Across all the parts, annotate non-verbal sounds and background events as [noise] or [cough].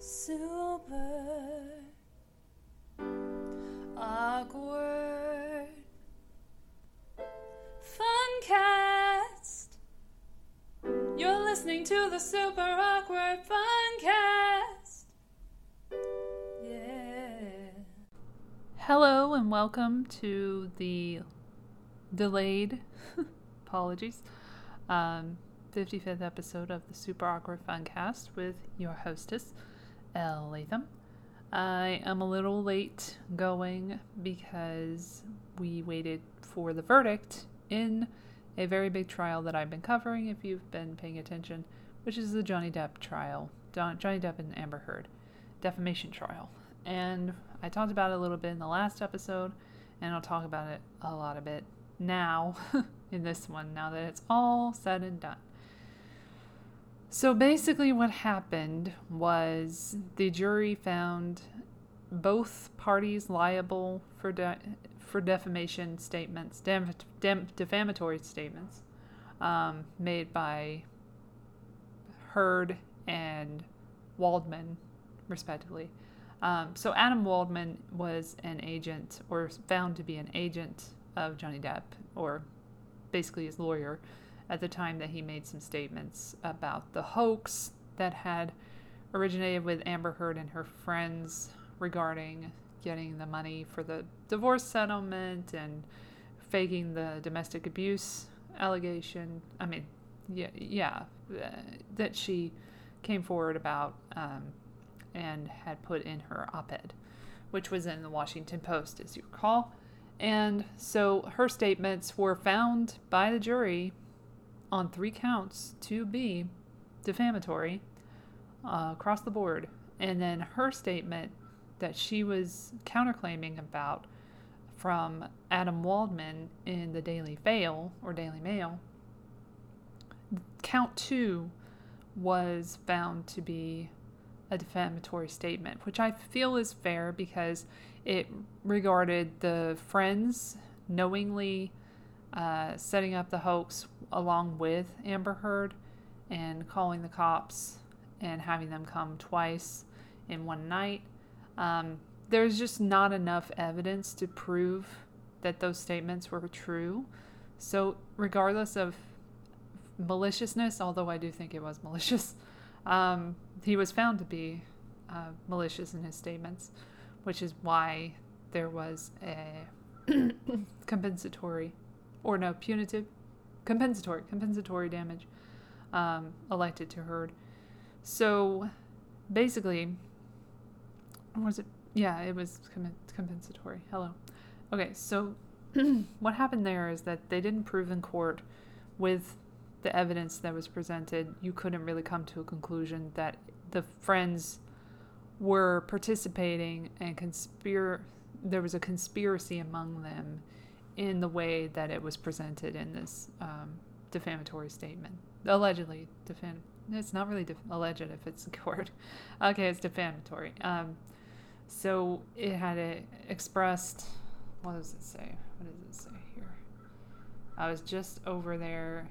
super awkward funcast. You're listening to the super awkward funcast. Yeah. Hello and welcome to the delayed [laughs] apologies um, 55th episode of the Super Awkward Funcast with your hostess. L. Latham. I am a little late going because we waited for the verdict in a very big trial that I've been covering if you've been paying attention, which is the Johnny Depp trial. Don- Johnny Depp and Amber Heard defamation trial. And I talked about it a little bit in the last episode, and I'll talk about it a lot of it now [laughs] in this one, now that it's all said and done. So basically, what happened was the jury found both parties liable for de- for defamation statements, def- def- defamatory statements um, made by Heard and Waldman, respectively. Um, so Adam Waldman was an agent, or found to be an agent of Johnny Depp, or basically his lawyer at the time that he made some statements about the hoax that had originated with Amber Heard and her friends regarding getting the money for the divorce settlement and faking the domestic abuse allegation. I mean, yeah, yeah, uh, that she came forward about um, and had put in her op ed, which was in the Washington Post, as you recall. And so her statements were found by the jury on three counts to be defamatory uh, across the board. And then her statement that she was counterclaiming about from Adam Waldman in the Daily Fail or Daily Mail, count two was found to be a defamatory statement, which I feel is fair because it regarded the friends knowingly uh, setting up the hoax along with Amber Heard and calling the cops and having them come twice in one night. Um, there's just not enough evidence to prove that those statements were true. So, regardless of maliciousness, although I do think it was malicious, [laughs] um, he was found to be uh, malicious in his statements, which is why there was a [coughs] compensatory, or no, punitive compensatory compensatory damage um, elected to Heard. So basically, was it? Yeah, it was compensatory. Hello. Okay, so [clears throat] what happened there is that they didn't prove in court with the evidence that was presented. You couldn't really come to a conclusion that the friends were participating and conspire. There was a conspiracy among them in the way that it was presented in this um, defamatory statement. Allegedly defam. It's not really def- alleged if it's a court. [laughs] okay, it's defamatory. Um, so it had a expressed. What does it say? What does it say here? I was just over there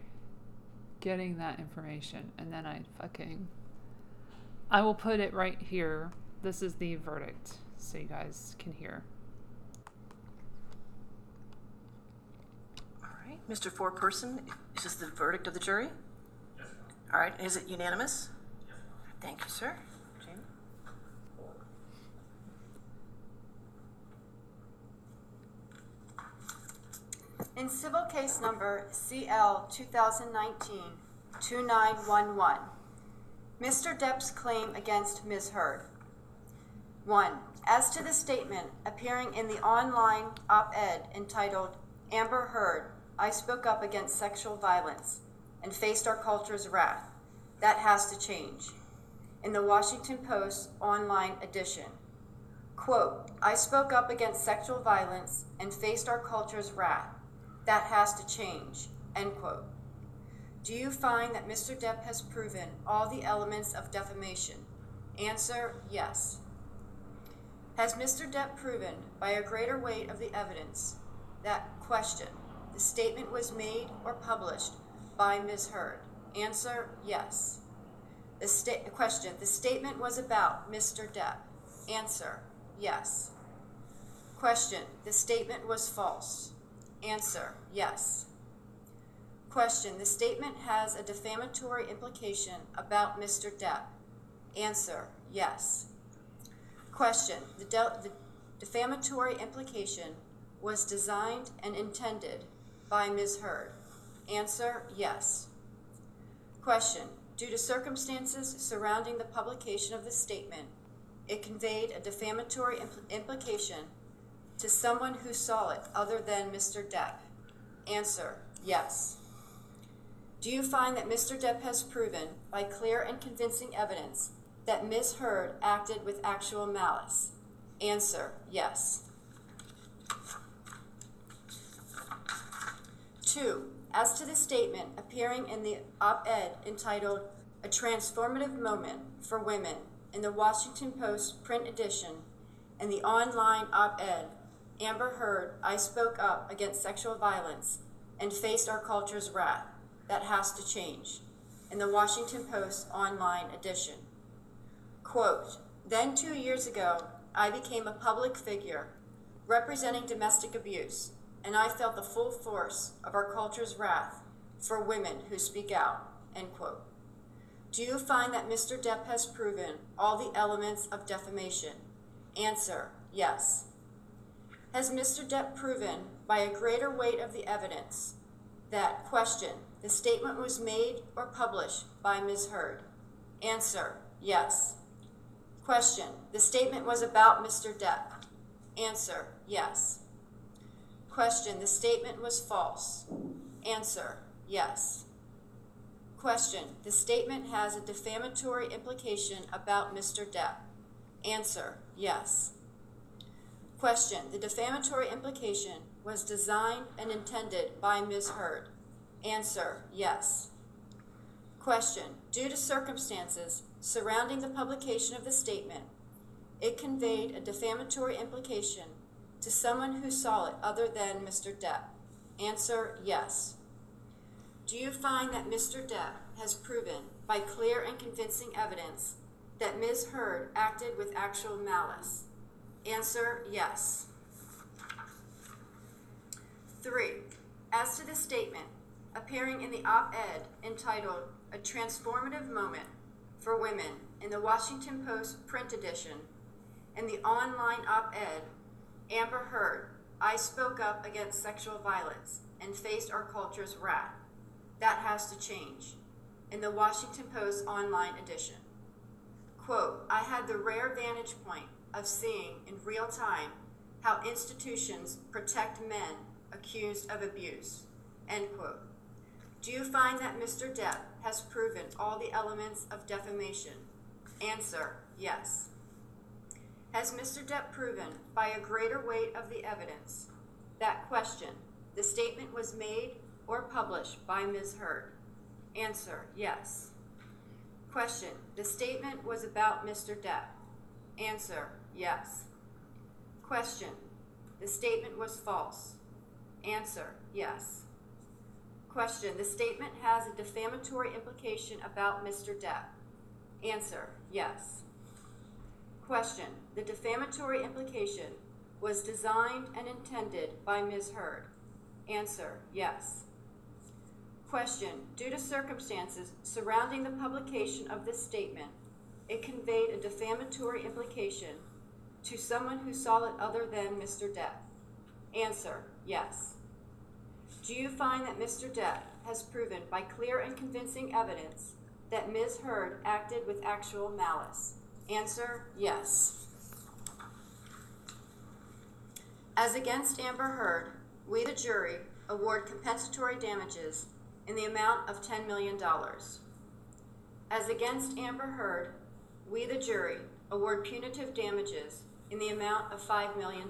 getting that information, and then I fucking. I will put it right here. This is the verdict, so you guys can hear. Mr. Foreperson, is this the verdict of the jury? Yes. All right, is it unanimous? Yes. Thank you, sir. Jamie? In civil case number CL 2019-2911, Mr. Depp's claim against Ms. Heard. 1. As to the statement appearing in the online op-ed entitled Amber Heard, I spoke up against sexual violence and faced our culture's wrath. That has to change. In the Washington Post online edition, quote, I spoke up against sexual violence and faced our culture's wrath. That has to change, end quote. Do you find that Mr. Depp has proven all the elements of defamation? Answer, yes. Has Mr. Depp proven by a greater weight of the evidence that question the statement was made or published by Ms. Heard. Answer, yes. The sta- question, the statement was about Mr. Depp. Answer, yes. Question, the statement was false. Answer, yes. Question, the statement has a defamatory implication about Mr. Depp. Answer, yes. Question, the, de- the defamatory implication was designed and intended by Ms. Heard. Answer, yes. Question, due to circumstances surrounding the publication of the statement, it conveyed a defamatory impl- implication to someone who saw it other than Mr. Depp. Answer, yes. Do you find that Mr. Depp has proven, by clear and convincing evidence, that Ms. Heard acted with actual malice? Answer, yes. Two, as to the statement appearing in the op ed entitled A Transformative Moment for Women in the Washington Post print edition and the online op ed, Amber Heard, I spoke up against sexual violence and faced our culture's wrath. That has to change. In the Washington Post online edition. Quote, then two years ago, I became a public figure representing domestic abuse, and I felt the full force of our culture's wrath for women who speak out. End quote. Do you find that Mr. Depp has proven all the elements of defamation? Answer yes. Has Mr. Depp proven by a greater weight of the evidence that question the statement was made or published by Ms. Heard? Answer yes. Question The statement was about Mr. Depp. Answer yes. Question The statement was false. Answer yes. Question The statement has a defamatory implication about Mr. Depp. Answer yes. Question The defamatory implication was designed and intended by Ms. Heard. Answer yes. Question Due to circumstances surrounding the publication of the statement, it conveyed a defamatory implication to someone who saw it other than Mr. Depp. Answer yes. Do you find that Mr. Depp has proven by clear and convincing evidence that Ms. Heard acted with actual malice? Answer yes. Three, as to the statement appearing in the op ed entitled A Transformative Moment for Women in the Washington Post print edition and the online op ed, Amber Heard, I spoke up against sexual violence and faced our culture's wrath. That has to change. In the Washington Post online edition. Quote, I had the rare vantage point of seeing in real time how institutions protect men accused of abuse. End quote. Do you find that Mr. Depp has proven all the elements of defamation? Answer yes. Has Mr. Depp proven by a greater weight of the evidence that question the statement was made or published by Ms. Heard? Answer yes. Question The statement was about Mr. Depp. Answer yes. Question The statement was false. Answer yes. Question The statement has a defamatory implication about Mr. Depp. Answer yes. Question The defamatory implication was designed and intended by Ms. Heard. Answer yes. Question Due to circumstances surrounding the publication of this statement, it conveyed a defamatory implication to someone who saw it other than Mr. Depp. Answer yes. Do you find that Mr. Depp has proven by clear and convincing evidence that Ms. Heard acted with actual malice? Answer yes. As against Amber Heard, we, the jury, award compensatory damages in the amount of $10 million. As against Amber Heard, we, the jury, award punitive damages in the amount of $5 million.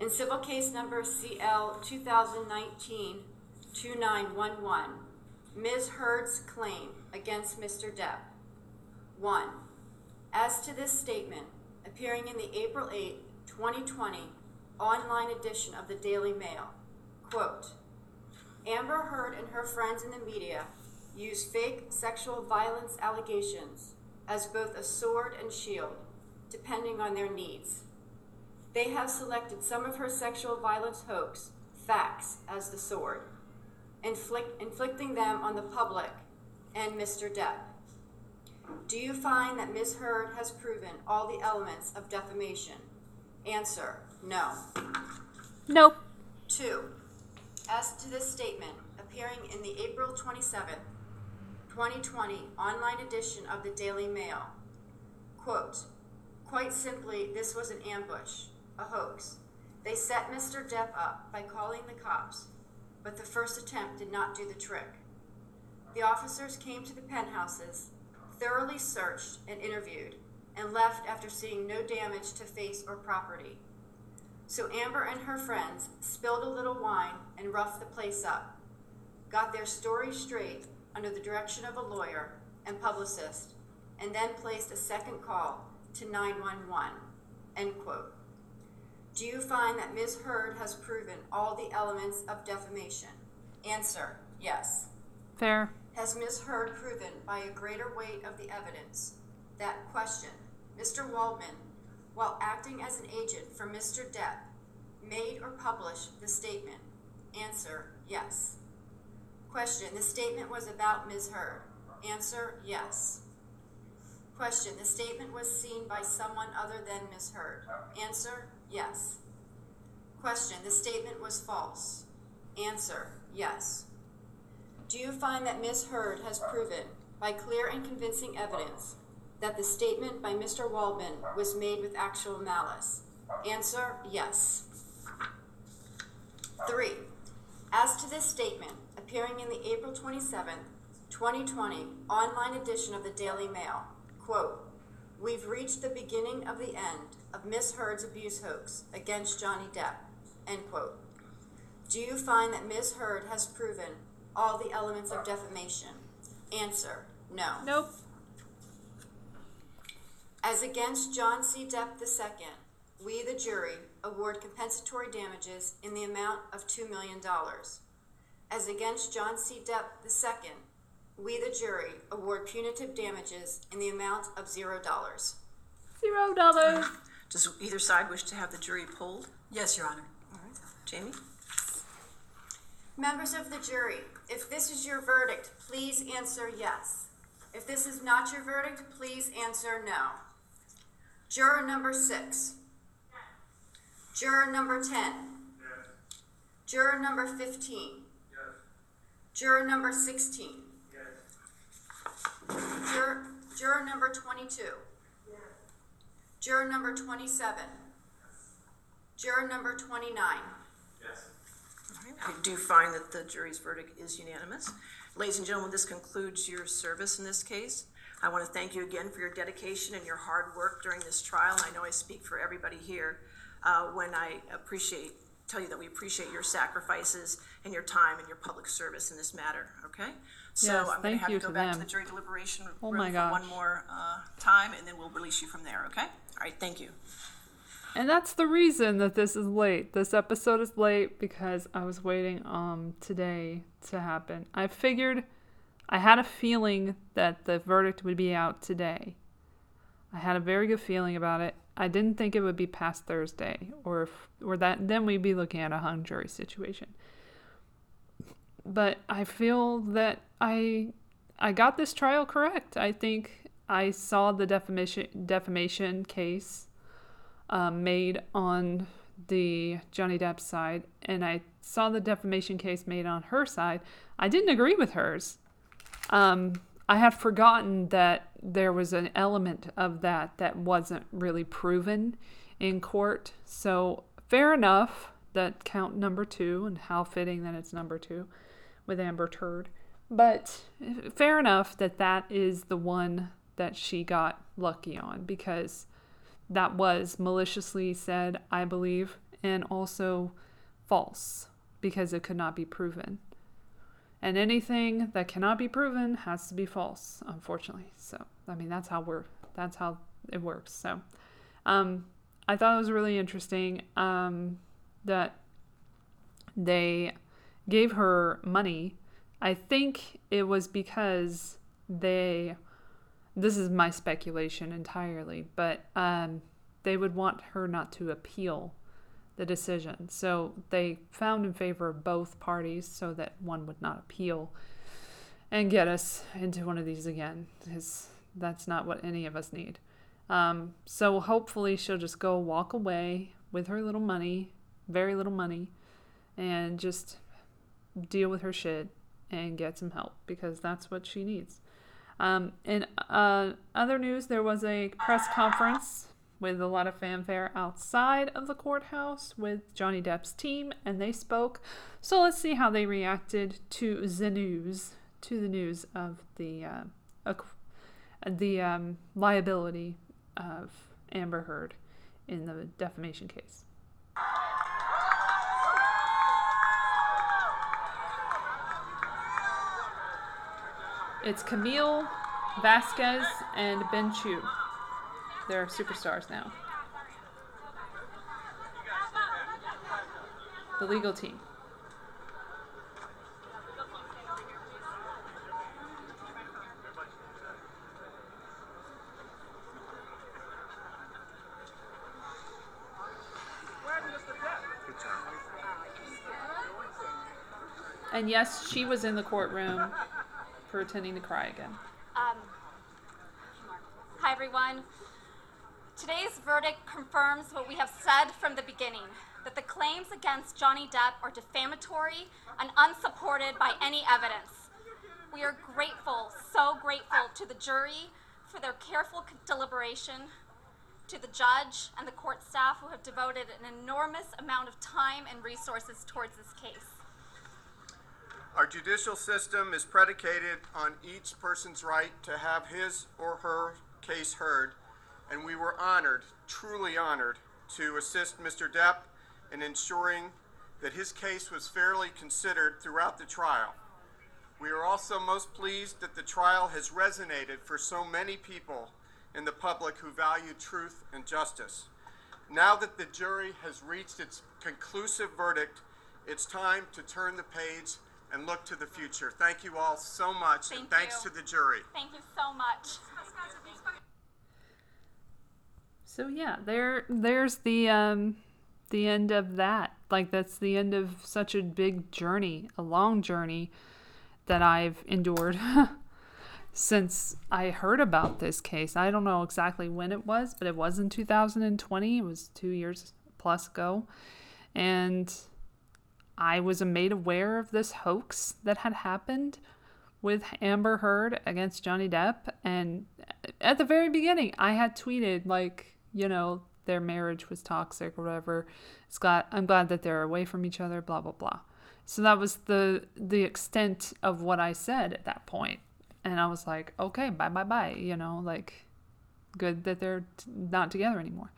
In civil case number CL 2019 2911, Ms. Heard's claim against Mr. Depp. 1. As to this statement, appearing in the April 8, 2020 online edition of the Daily Mail, quote, Amber Heard and her friends in the media use fake sexual violence allegations as both a sword and shield, depending on their needs. They have selected some of her sexual violence hoax facts as the sword, inflict, inflicting them on the public and Mr. Depp. Do you find that Ms. Heard has proven all the elements of defamation? Answer No. Nope. Two, as to this statement appearing in the April 27th, 2020 online edition of the Daily Mail, quote, quite simply, this was an ambush, a hoax. They set Mr. Depp up by calling the cops, but the first attempt did not do the trick. The officers came to the penthouses, thoroughly searched and interviewed, and left after seeing no damage to face or property. So Amber and her friends spilled a little wine and roughed the place up, got their story straight under the direction of a lawyer and publicist, and then placed a second call to 911. End quote. Do you find that Ms. Heard has proven all the elements of defamation? Answer Yes. Fair. Has Ms. Heard proven by a greater weight of the evidence that question, Mr. Waldman, while acting as an agent for Mr. Depp, made or published the statement? Answer, yes. Question, the statement was about Ms. Heard? Answer, yes. Question, the statement was seen by someone other than Ms. Heard? Answer, yes. Question, the statement was false? Answer, yes. Do you find that Ms. Heard has proven, by clear and convincing evidence, that the statement by Mr. Waldman was made with actual malice? Answer, yes. Three, as to this statement appearing in the April 27th, 2020 online edition of the Daily Mail, quote, We've reached the beginning of the end of Miss Heard's abuse hoax against Johnny Depp, end quote. Do you find that Ms. Heard has proven all the elements of defamation? Answer, no. Nope. As against John C. Depp II, we, the jury, award compensatory damages in the amount of $2 million. As against John C. Depp II, we, the jury, award punitive damages in the amount of $0. Zero dollars. Does either side wish to have the jury polled? Yes, Your Honor. All right. Jamie? Members of the jury, if this is your verdict, please answer yes. If this is not your verdict, please answer no. Juror number six. Juror number 10. Juror number 15. Juror number 16. Juror, juror number 22. Juror number 27. Juror number 29. I do find that the jury's verdict is unanimous. Ladies and gentlemen, this concludes your service in this case. I want to thank you again for your dedication and your hard work during this trial. And I know I speak for everybody here uh, when I appreciate, tell you that we appreciate your sacrifices and your time and your public service in this matter, okay? So Yes, I'm going to have you you go to back to them. the jury deliberation Oh room my for one more uh, time, and then we'll release you from there, okay? All right, thank you. And that's the reason that this is late. This episode is late because I was waiting um today to happen. I figured I had a feeling that the verdict would be out today. I had a very good feeling about it. I didn't think it would be past Thursday or if, or that then we'd be looking at a hung jury situation. But I feel that I I got this trial correct. I think I saw the defamation defamation case um, made on the Johnny Depp side, and I saw the defamation case made on her side. I didn't agree with hers. Um, I had forgotten that there was an element of that that wasn't really proven in court. So, fair enough that count number two, and how fitting that it's number two with Amber Turd. But eh, fair enough that that is the one that she got lucky on because that was maliciously said, I believe, and also false because it could not be proven. And anything that cannot be proven has to be false, unfortunately. So, I mean, that's how we're that's how it works. So, um, I thought it was really interesting um, that they gave her money I think it was because they this is my speculation entirely, but um, they would want her not to appeal the decision. So they found in favor of both parties so that one would not appeal and get us into one of these again, because that's not what any of us need. Um, so hopefully she'll just go walk away with her little money, very little money, and just deal with her shit and get some help because that's what she needs. Um, in uh, other news, there was a press conference with a lot of fanfare outside of the courthouse with Johnny Depp's team, and they spoke. So let's see how they reacted to the news, to the news of the uh, the um, liability of Amber Heard in the defamation case. It's Camille Vasquez and Ben Chew. They're superstars now. The legal team. And yes, she was in the courtroom pretending to cry again. Um, hi, everyone. Today's verdict confirms what we have said from the beginning that the claims against Johnny Depp are defamatory and unsupported by any evidence. We are grateful, so grateful to the jury for their careful deliberation, to the judge and the court staff who have devoted an enormous amount of time and resources towards this case. Our judicial system is predicated on each person's right to have his or her case heard, and we were honored, truly honored, to assist Mr. Depp in ensuring that his case was fairly considered throughout the trial. We are also most pleased that the trial has resonated for so many people in the public who value truth and justice. Now that the jury has reached its conclusive verdict, it's time to turn the page and look to the future. Thank you all so much, Thank and thanks you. to the jury. Thank you so much. So yeah, there there's the um the end of that. Like that's the end of such a big journey, a long journey that I've endured [laughs] since I heard about this case. I don't know exactly when it was, but it was in 2020. It was 2 years plus ago. And I was made aware of this hoax that had happened with Amber Heard against Johnny Depp. And at the very beginning, I had tweeted, like, you know, their marriage was toxic or whatever. It's I'm glad that they're away from each other, blah blah blah. So that was the the extent of what I said at that point. And I was like, okay, bye bye bye, you know, like good that they're t- not together anymore.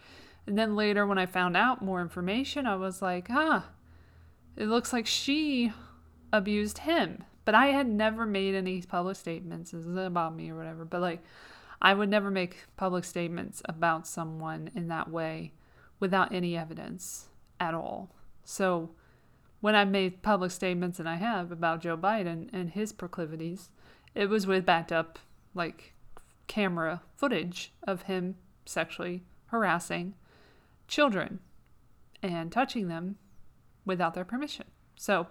And then later when I found out more information, I was like, ah, it looks like she abused him. But I had never made any public statements. About me or whatever. But like, I would never make public statements about someone in that way without any evidence at all. So when I made public statements, and I have about Joe Biden and his proclivities, it was with backed up, like, camera footage of him sexually harassing children and touching them without their permission. So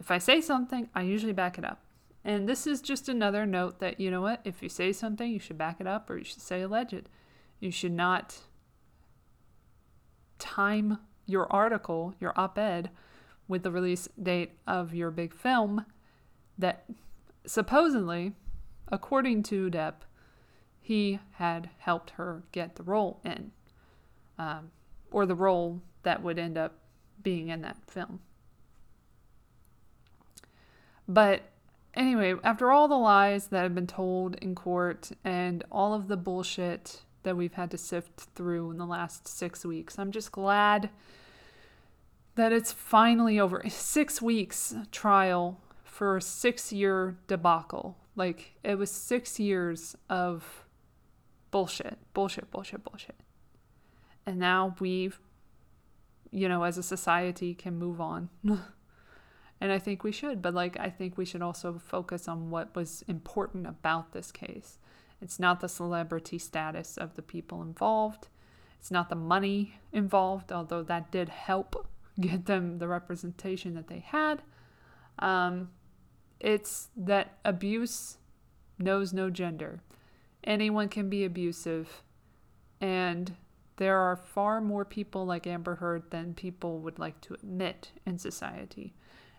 if I say something, I usually back it up. And this is just another note that, you know what, if you say something, you should back it up or you should say alleged. You should not time your article, your op ed, with the release date of your big film that supposedly, according to Depp, he had helped her get the role in, um, or the role that would end up being in that film. But anyway, after all the lies that have been told in court and all of the bullshit that we've had to sift through in the last six weeks, I'm just glad that it's finally over. Six weeks trial for a six year debacle. Like, it was six years of bullshit, bullshit, bullshit, bullshit. And now we've, you know, as a society can move on. [laughs] And I think we should, but like I think we should also focus on what was important about this case. It's not the celebrity status of the people involved. It's not the money involved, although that did help [laughs] get them the representation that they had. Um, it's that abuse knows no gender. Anyone can be abusive, and there are far more people like Amber Heard than people would like to admit in society.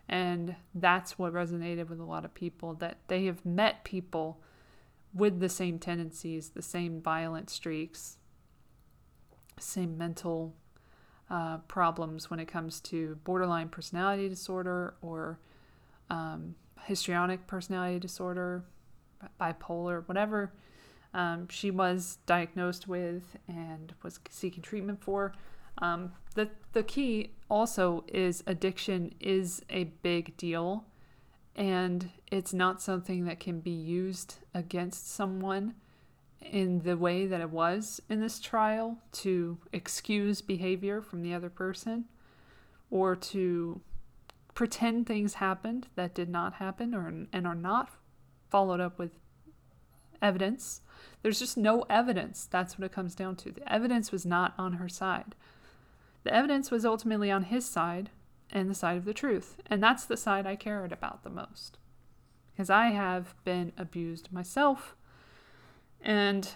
And that's what resonated with a lot of people that they have met people with the same tendencies, the same violent streaks, same mental uh, problems when it comes to borderline personality disorder or um, histrionic personality disorder, bipolar, whatever um, she was diagnosed with and was seeking treatment for. Um, the the key also is addiction is a big deal, and it's not something that can be used against someone in the way that it was in this trial to excuse behavior from the other person or to pretend things happened that did not happen or and are not followed up with evidence. There's just no evidence. That's what it comes down to. The evidence was not on her side. The evidence was ultimately on his side and the side of the truth. And that's the side I cared about the most. Because I have been abused myself. And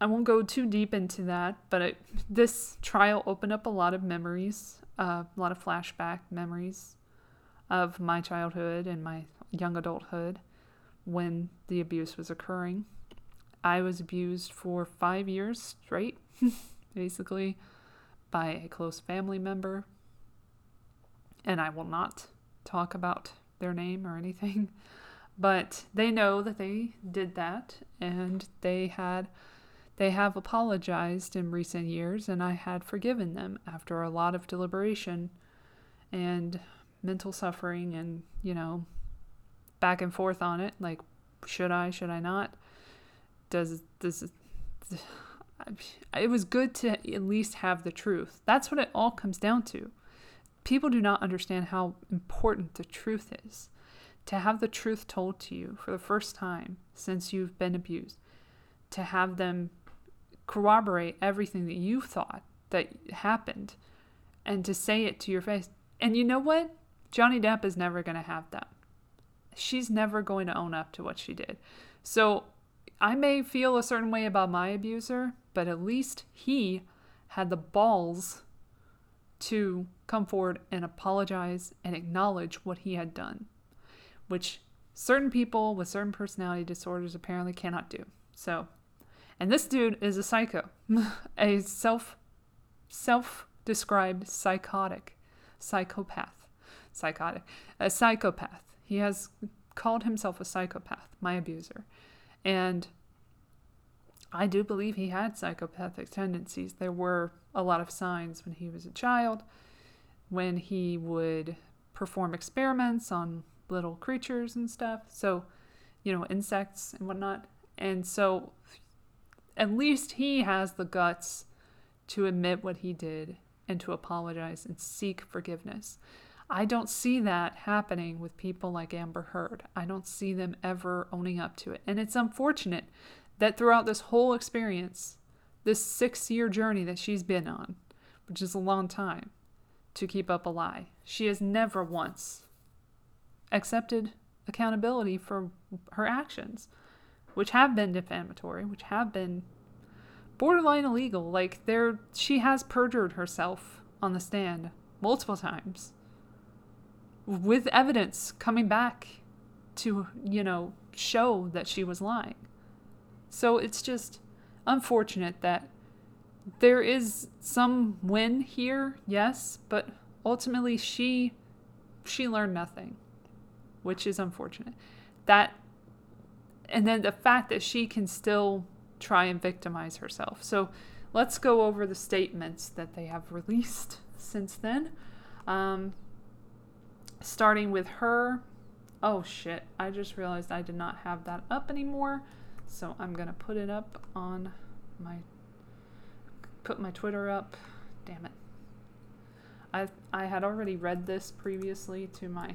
I won't go too deep into that, but it, this trial opened up a lot of memories, uh, a lot of flashback memories of my childhood and my young adulthood when the abuse was occurring. I was abused for five years straight, [laughs] basically by a close family member, and I will not talk about their name or anything, [laughs] but they know that they did that and they had they have apologized in recent years and I had forgiven them after a lot of deliberation and mental suffering and, you know, back and forth on it like should I, should I not? Does does it was good to at least have the truth. That's what it all comes down to. People do not understand how important the truth is. To have the truth told to you for the first time since you've been abused, to have them corroborate everything that you thought that happened, and to say it to your face. And you know what? Johnny Depp is never going to have that. She's never going to own up to what she did. So I may feel a certain way about my abuser, but at least he had the balls to come forward and apologize and acknowledge what he had done, which certain people with certain personality disorders apparently cannot do. So, and this dude is a psycho, [laughs] a self self described psychotic, psychopath, psychotic, a psychopath. He has called himself a psychopath, my abuser. And I do believe he had psychopathic tendencies. There were a lot of signs when he was a child, when he would perform experiments on little creatures and stuff. So, you know, insects and whatnot. And so, at least he has the guts to admit what he did and to apologize and seek forgiveness. I don't see that happening with people like Amber Heard. I don't see them ever owning up to it. And it's unfortunate that throughout this whole experience, this six year journey that she's been on, which is a long time to keep up a lie, she has never once accepted accountability for her actions, which have been defamatory, which have been borderline illegal. Like there she has perjured herself on the stand multiple times with evidence coming back to, you know, show that she was lying. So it's just unfortunate that there is some win here, yes, but ultimately she she learned nothing, which is unfortunate. That and then the fact that she can still try and victimize herself. So let's go over the statements that they have released [laughs] since then. Um, starting with her. Oh shit, I just realized I did not have that up anymore. So I'm going to put it up on my put my Twitter up. Damn it. I I had already read this previously to my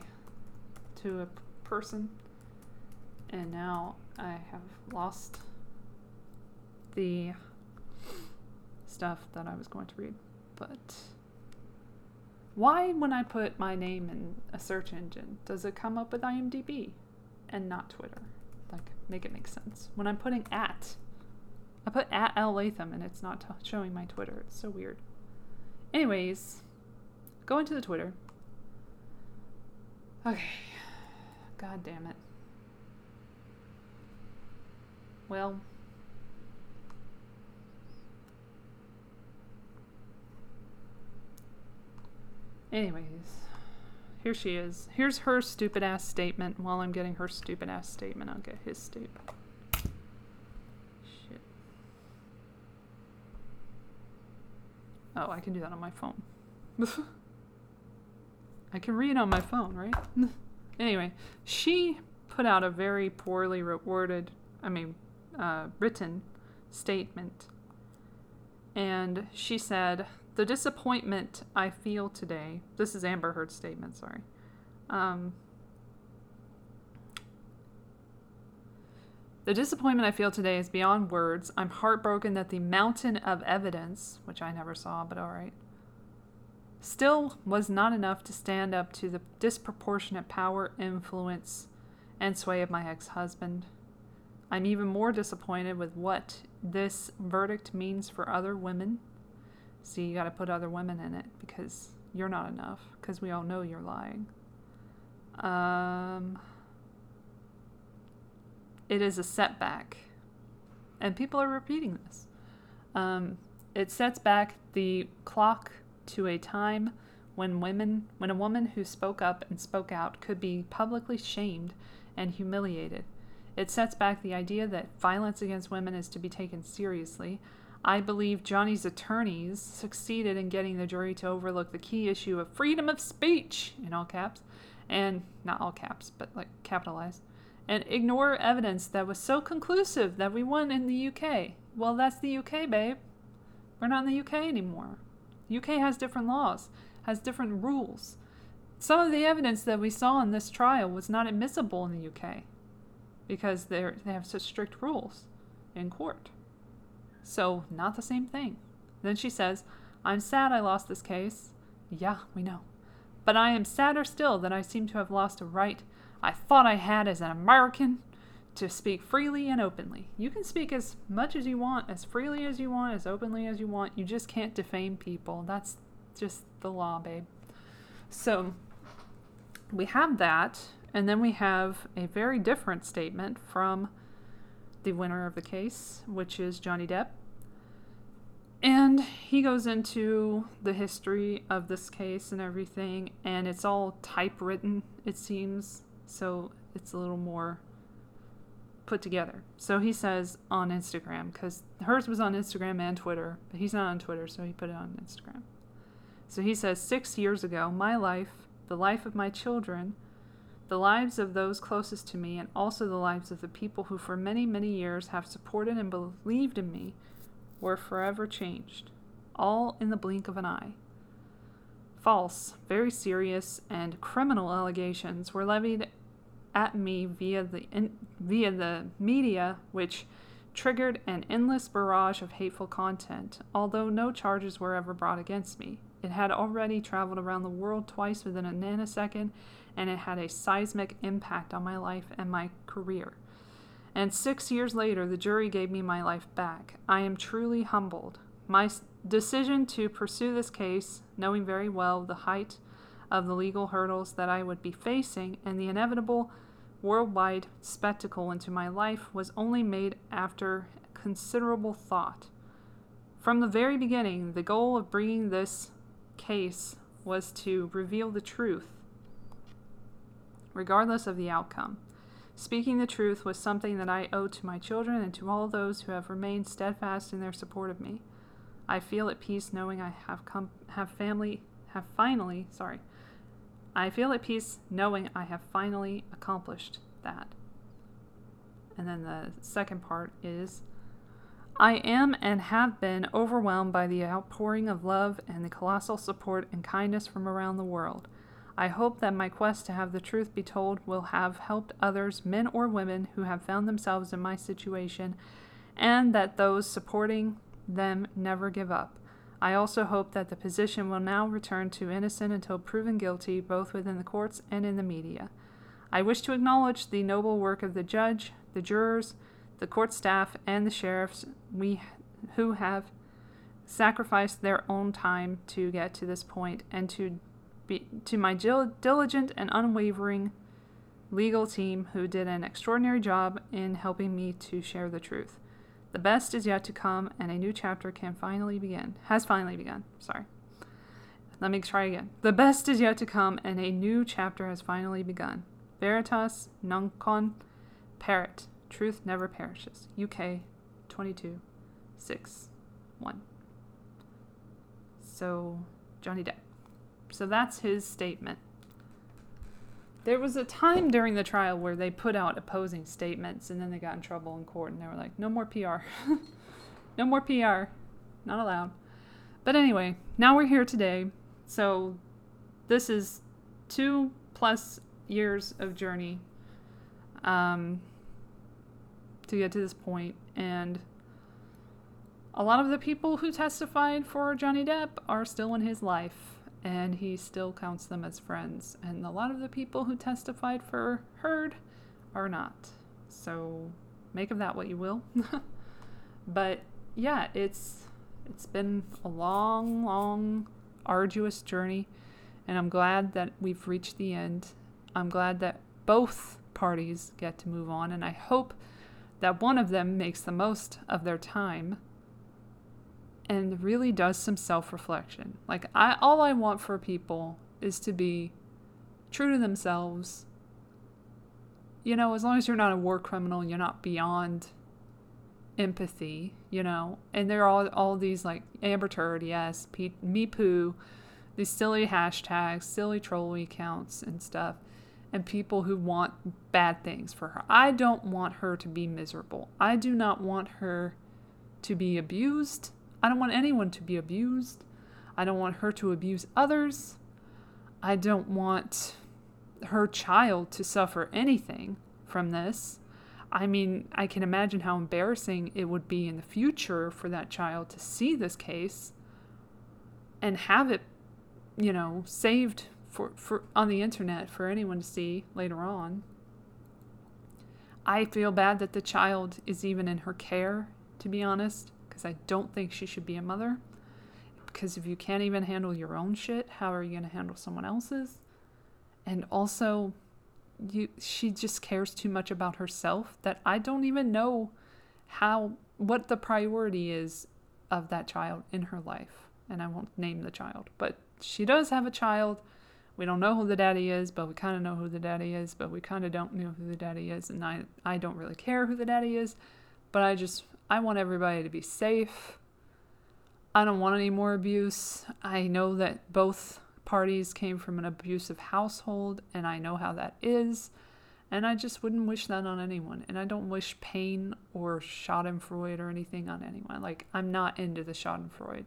to a person, and now I have lost the stuff that I was going to read. But why, when I put my name in a search engine, does it come up with IMDb and not Twitter? Like, make it make sense. When I'm putting at, I put at L Latham and it's not t- showing my Twitter. It's so weird. Anyways, go into the Twitter. Okay. God damn it. Well, anyways, here she is. Here's her stupid ass statement. While I'm getting her stupid ass statement, I'll get his statement. Shit. Oh, I can do that on my phone. [laughs] I can read on my phone, right? [laughs] anyway, she put out a very poorly worded, I mean, uh, written statement. And she said, The disappointment I feel today, this is Amber Heard's statement, sorry. Um, the disappointment I feel today is beyond words. I'm heartbroken that the mountain of evidence, which I never saw, but alright, still was not enough to stand up to the disproportionate power, influence, and sway of my ex husband. I'm even more disappointed with what this verdict means for other women. See, you got to put other women in it because you're not enough, because we all know you're lying. Um, it is a setback, and people are repeating this. Um, it sets back the clock to a time when women when a woman who spoke up and spoke out could be publicly shamed and humiliated. It sets back the idea that violence against women is to be taken seriously. I believe Johnny's attorneys succeeded in getting the jury to overlook the key issue of freedom of speech in all caps and not all caps, but like capitalized and ignore evidence that was so conclusive that we won in the UK. Well, that's the UK, babe. We're not in the UK anymore. UK has different laws, has different rules. Some of the evidence that we saw in this trial was not admissible in the UK because they they have such strict rules in court. So, not the same thing. Then she says, I'm sad I lost this case. Yeah, we know. But I am sadder still that I seem to have lost a right I thought I had as an American to speak freely and openly. You can speak as much as you want, as freely as you want, as openly as you want. You just can't defame people. That's just the law, babe. So we have that, and then we have a very different statement from the winner of the case, which is Johnny Depp. And he goes into the history of this case and everything, and it's all typewritten, it seems. So it's a little more put together. So he says on Instagram, because hers was on Instagram and Twitter, but he's not on Twitter, so he put it on Instagram. So he says, Six years ago, my life, the life of my children, the lives of those closest to me, and also the lives of the people who for many, many years have supported and believed in me, were forever changed, all in the blink of an eye. False, very serious, and criminal allegations were levied at me via the in, via the media, which triggered an endless barrage of hateful content. Although no charges were ever brought against me, it had already traveled around the world twice within a nanosecond, and it had a seismic impact on my life and my career. And six years later, the jury gave me my life back. I am truly humbled. My decision to pursue this case, knowing very well the height of the legal hurdles that I would be facing and the inevitable worldwide spectacle into my life, was only made after considerable thought. From the very beginning, the goal of bringing this case was to reveal the truth, regardless of the outcome. Speaking the truth was something that I owe to my children and to all those who have remained steadfast in their support of me. I feel at peace knowing I have come have family have finally sorry. I feel at peace knowing I have finally accomplished that. And then the second part is I am and have been overwhelmed by the outpouring of love and the colossal support and kindness from around the world. I hope that my quest to have the truth be told will have helped others, men or women, who have found themselves in my situation, and that those supporting them never give up. I also hope that the position will now return to innocent until proven guilty, both within the courts and in the media. I wish to acknowledge the noble work of the judge, the jurors, the court staff, and the sheriffs we who have sacrificed their own time to get to this point, and to be, to my dil- diligent and unwavering legal team who did an extraordinary job in helping me to share the truth. The best is yet to come, and a new chapter can finally begin. Has finally begun. Sorry. Let me try again. The best is yet to come, and a new chapter has finally begun. Veritas non con Parrot. Truth never perishes. UK 22 6 1. So, Johnny Depp. So that's his statement. There was a time during the trial where they put out opposing statements and then they got in trouble in court and they were like, no more PR. [laughs] no more PR. Not allowed. But anyway, now we're here today. So this is two plus years of journey um, to get to this point and a lot of the people who testified for Johnny Depp are still in his life and he still counts them as friends. And a lot of the people who testified for Heard are not. So make of that what you will. [laughs] but yeah, it's it's been a long, long, arduous journey, and I'm glad that we've reached the end. I'm glad that both parties get to move on, and I hope that one of them makes the most of their time and really does some self-reflection. Like I all I want for people is to be true to themselves. You know, as long as you're not a war criminal, you're not beyond empathy, you know. And there are all, all these like Amber Turd, yes, me poo, these silly hashtags, silly troll accounts and stuff, and people who want bad things for her. I don't want her to be miserable. I do not want her to be abused. I don't want anyone to be abused. I don't want her to abuse others. I don't want her child to suffer anything from this. I mean, I can imagine how embarrassing it would be in the future for that child to see this case and have it, you know, saved for, for on the internet for anyone to see later on. I feel bad that the child is even in her care, to be honest, because I don't think she should be a mother. Because if you can't even handle your own shit, how are you going to handle someone else's? And also, you she just cares too much about herself that I don't even know how what the priority is of that child in her life. And I won't name the child, but she does have a child. We don't know who the daddy is, but we kind of know who the daddy is, but we kind of don't know who the daddy is, and I I don't really care who the daddy is, but I just I want everybody to be safe. I don't want any more abuse. I know that both parties came from an abusive household, and I know how that is. And I just wouldn't wish that on anyone. And I don't wish pain or Schadenfreude or anything on anyone. Like, I'm not into the Schadenfreude.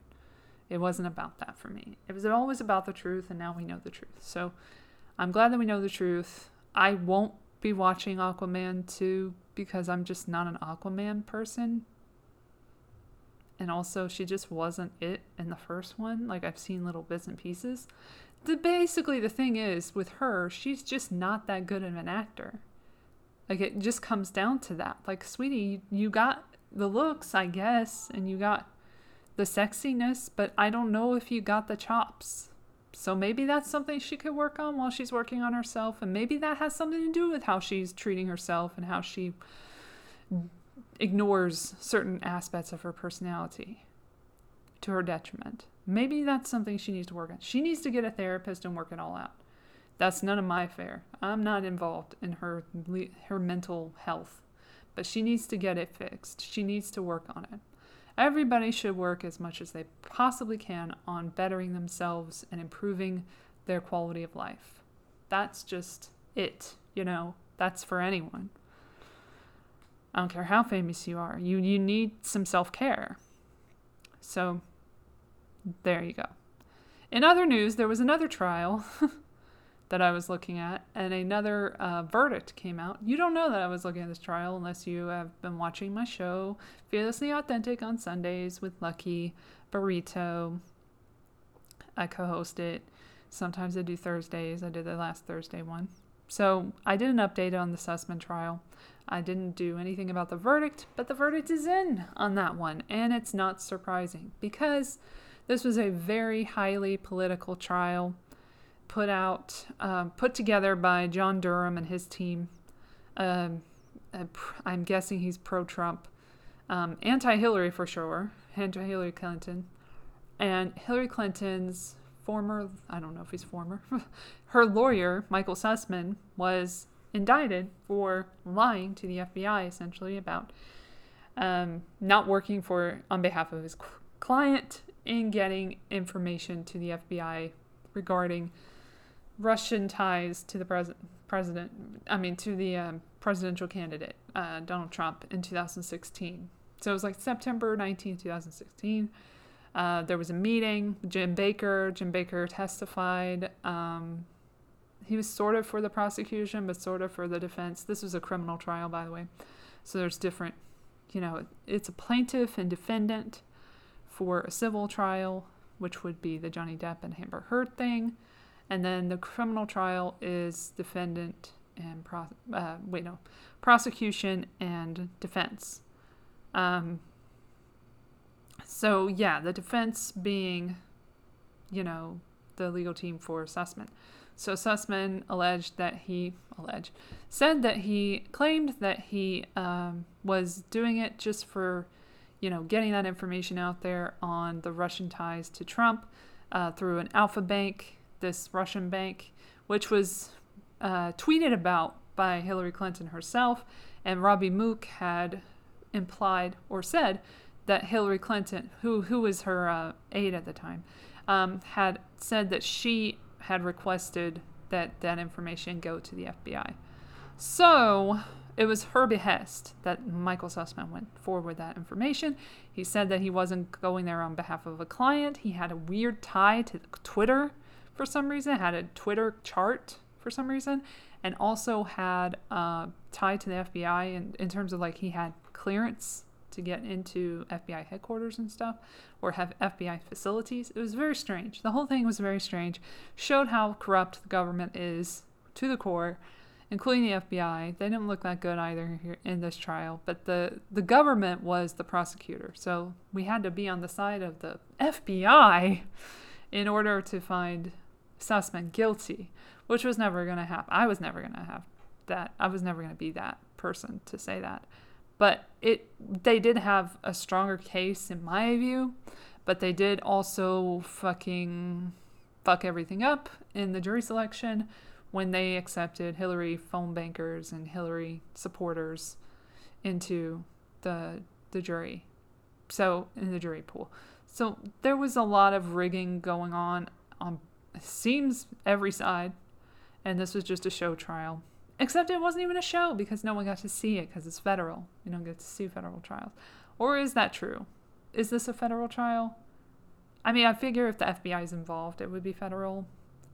It wasn't about that for me. It was always about the truth, and now we know the truth. So I'm glad that we know the truth. I won't be watching Aquaman 2 because I'm just not an Aquaman person. And also, she just wasn't it in the first one. Like, I've seen little bits and pieces. The, basically, the thing is, with her, she's just not that good of an actor. Like, it just comes down to that. Like, sweetie, you, got the looks, I guess, and you got the sexiness, but I don't know if you got the chops. So maybe that's something she could work on while she's working on herself, and maybe that has something to do with how she's treating herself and how she ignores certain aspects of her personality to her detriment. Maybe that's something she needs to work on. She needs to get a therapist and work it all out. That's none of my affair. I'm not involved in her her mental health, but she needs to get it fixed. She needs to work on it. Everybody should work as much as they possibly can on bettering themselves and improving their quality of life. That's just it, you know. That's for anyone. I don't care how famous you are. You you need some self-care. So there you go. In other news, there was another trial [laughs] that I was looking at, and another uh, verdict came out. You don't know that I was looking at this trial unless you have been watching my show, Fearlessly Authentic, on Sundays with Lucky Burrito. I co host it. Sometimes I do Thursdays. I did the last Thursday one. So I did an update on the Sussman trial. I didn't do anything about the verdict, but the verdict is in on that one, and it's not surprising because this was a very highly political trial put out, um, put together by John Durham and his team. Um, I'm guessing he's pro-Trump, um, anti-Hillary for sure, anti-Hillary Clinton, and Hillary Clinton's former, I don't know if he's former, [laughs] her lawyer Michael Sussman was indicted for lying to the FBI essentially about um, not working for on behalf of his client in getting information to the FBI regarding Russian ties to the pres- president. I mean, to the um, presidential candidate uh, Donald Trump in 2016. So it was like September 19, 2016. Uh, there was a meeting. Jim Baker. Jim Baker testified. Um, he was sort of for the prosecution, but sort of for the defense. This was a criminal trial, by the way. So there's different, you know, it's a plaintiff and defendant for a civil trial, which would be the Johnny Depp and Amber Heard thing. And then the criminal trial is defendant and, pro- uh, wait, no, prosecution and defense. Um, so, yeah, the defense being, you know, the legal team for Sussman. So Sussman alleged that he alleged said that he claimed that he um, was doing it just for, you know, getting that information out there on the Russian ties to Trump uh, through an Alfa Bank, this Russian bank, which was uh, tweeted about by Hillary Clinton herself, and Robbie Mook had implied or said that Hillary Clinton, who who was her uh, aide at the time, um, had said that she had requested that that information go to the FBI. So it was her behest that Michael Sussman went forward with that information. He said that he wasn't going there on behalf of a client. He had a weird tie to Twitter for some reason, had a Twitter chart for some reason, and also had uh, tied to the FBI in, in terms of like he had clearance to get into FBI headquarters and stuff or have FBI facilities. It was very strange. The whole thing was very strange. Showed how corrupt the government is to the core, including the FBI. They didn't look that good either in this trial, but the the government was the prosecutor. So we had to be on the side of the FBI in order to find Sussman guilty, which was never going to happen. I was never going to have that. I was never going to be that person to say that but it they did have a stronger case in my view but they did also fucking fuck everything up in the jury selection when they accepted Hillary phone bankers and Hillary supporters into the the jury. So in the jury pool. So there was a lot of rigging going on on seems every side and this was just a show trial. Except it wasn't even a show because no one got to see it because it's federal. You don't get to see federal trials. Or is that true? Is this a federal trial? I mean, I figure if the FBI is involved, it would be federal,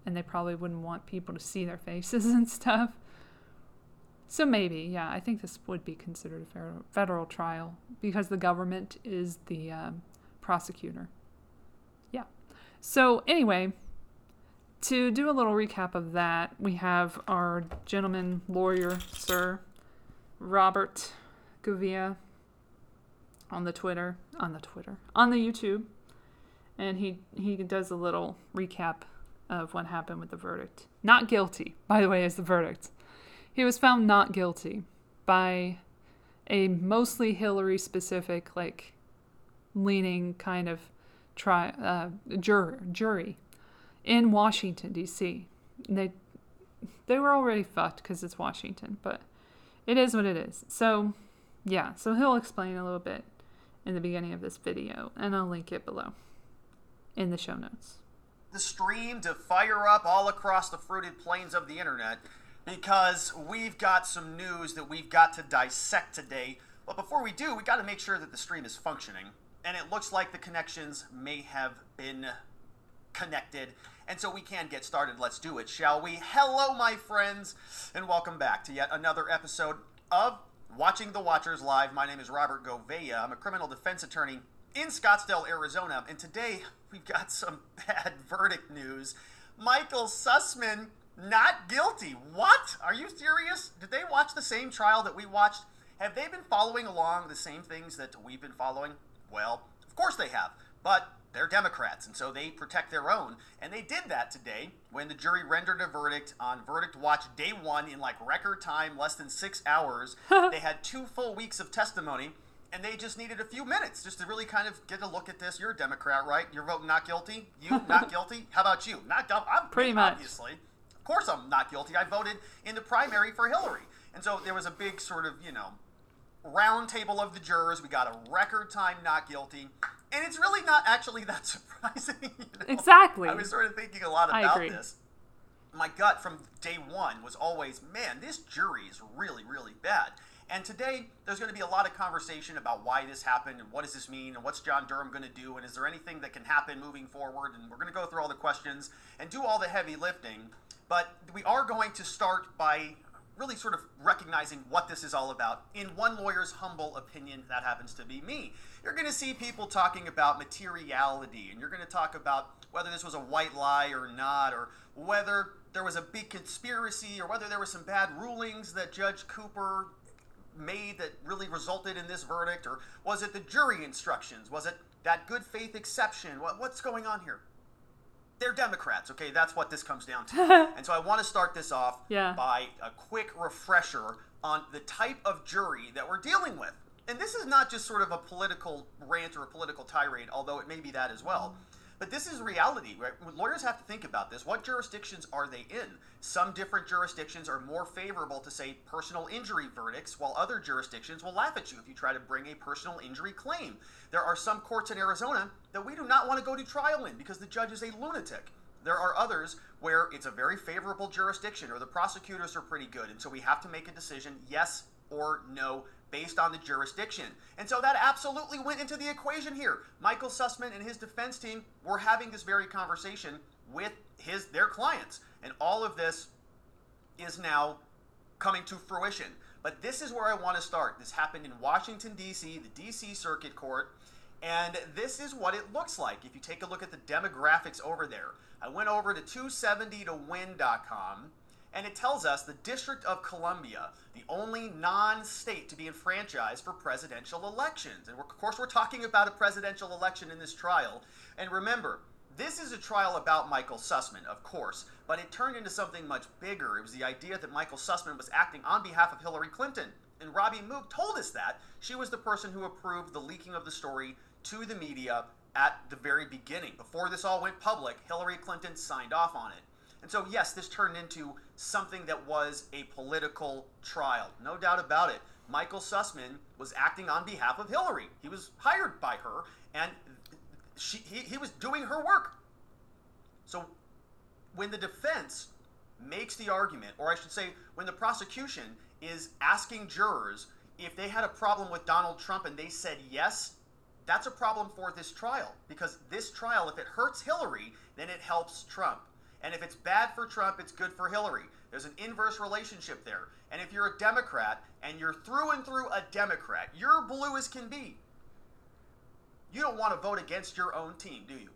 and they probably wouldn't want people to see their faces [laughs] and stuff. So maybe, yeah, I think this would be considered a federal trial because the government is the um, prosecutor. Yeah. So anyway, to do a little recap of that, we have our gentleman lawyer, Sir Robert Gouveia, on the Twitter, on the Twitter, on the YouTube, and he he does a little recap of what happened with the verdict. Not guilty, by the way, is the verdict. He was found not guilty by a mostly Hillary specific, like leaning kind of try uh, juror jury in Washington D.C. They they were already fucked because it's Washington, but it is what it is. So yeah, so he'll explain a little bit in the beginning of this video, and I'll link it below in the show notes. The stream to fire up all across the fruited plains of the internet because we've got some news that we've got to dissect today But before we do, we got to make sure that the stream is functioning. And it looks like the connections may have been connected. And so we can get started. Let's do it, shall we? Hello, my friends, and welcome back to yet another episode of Watching the Watchers Live. My name is Robert Gouveia. I'm a criminal defense attorney in Scottsdale, Arizona. And today we've got some [laughs] bad verdict news. Michael Sussman not guilty. What? Are you serious? Did they watch the same trial that we watched? Have they been following along the same things that we've been following? Well, of course they have. But they're Democrats, and so they protect their own. And they did that today when the jury rendered a verdict on Verdict Watch day one in like record time, less than six hours. [laughs] they had two full weeks of testimony, and they just needed a few minutes just to really kind of get a look at this. You're a Democrat, right? You're voting not guilty? You [laughs] not guilty? How about you? Not guilty? I'm Pretty much. obviously. Of course I'm not guilty. I voted in the primary for Hillary. And so there was a big sort of, you know, round table of the jurors. We got a record time not guilty. And it's really not actually that [laughs] surprising. you know? Exactly. I was sort of thinking a lot about this. My gut from day one was always, man, this jury is really, really bad. And today, there's going to be a lot of conversation about why this happened and what does this mean and what's John Durham going to do and is there anything that can happen moving forward. And we're going to go through all the questions and do all the heavy lifting. But we are going to start by really sort of recognizing what this is all about. In one lawyer's humble opinion, that happens to be me. You're going to see people talking about materiality, and you're going to talk about whether this was a white lie or not, or whether there was a big conspiracy, or whether there were some bad rulings that Judge Cooper made that really resulted in this verdict, or was it the jury instructions? Was it that good faith exception? What, what's going on here? They're Democrats, okay? That's what this comes down to. [laughs] and so I want to start this off Yeah. by a quick refresher on the type of jury that we're dealing with. And this is not just sort of a political rant or a political tirade, although it may be that as well. But this is reality, right? Lawyers have to think about this. What jurisdictions are they in? Some different jurisdictions are more favorable to, say, personal injury verdicts, while other jurisdictions will laugh at you if you try to bring a personal injury claim. There are some courts in Arizona that we do not want to go to trial in because the judge is a lunatic. There are others where it's a very favorable jurisdiction or the prosecutors are pretty good, and so we have to make a decision yes or no based on the jurisdiction. And so that absolutely went into the equation here. Michael Sussman and his defense team were having this very conversation with his their clients. And all of this is now coming to fruition. But this is where I want to start. This happened in Washington, D.C., the D.C. Circuit Court. And this is what it looks like if you take a look at the demographics over there. I went over to 270towin.com and it tells us the District of Columbia, the only non state to be enfranchised for presidential elections. And of course, we're talking about a presidential election in this trial. And remember, this is a trial about Michael Sussman, of course, but it turned into something much bigger. It was the idea that Michael Sussman was acting on behalf of Hillary Clinton. And Robbie Mook told us that. She was the person who approved the leaking of the story to the media at the very beginning. Before this all went public, Hillary Clinton signed off on it. And so, yes, this turned into something that was a political trial. No doubt about it. Michael Sussman was acting on behalf of Hillary. He was hired by her, and she, he, he was doing her work. So, when the defense makes the argument, or I should say, when the prosecution is asking jurors if they had a problem with Donald Trump and they said yes, that's a problem for this trial. Because this trial, if it hurts Hillary, then it helps Trump. And if it's bad for Trump, it's good for Hillary. There's an inverse relationship there. And if you're a Democrat and you're through and through a Democrat, you're blue as can be. You don't want to vote against your own team, do you?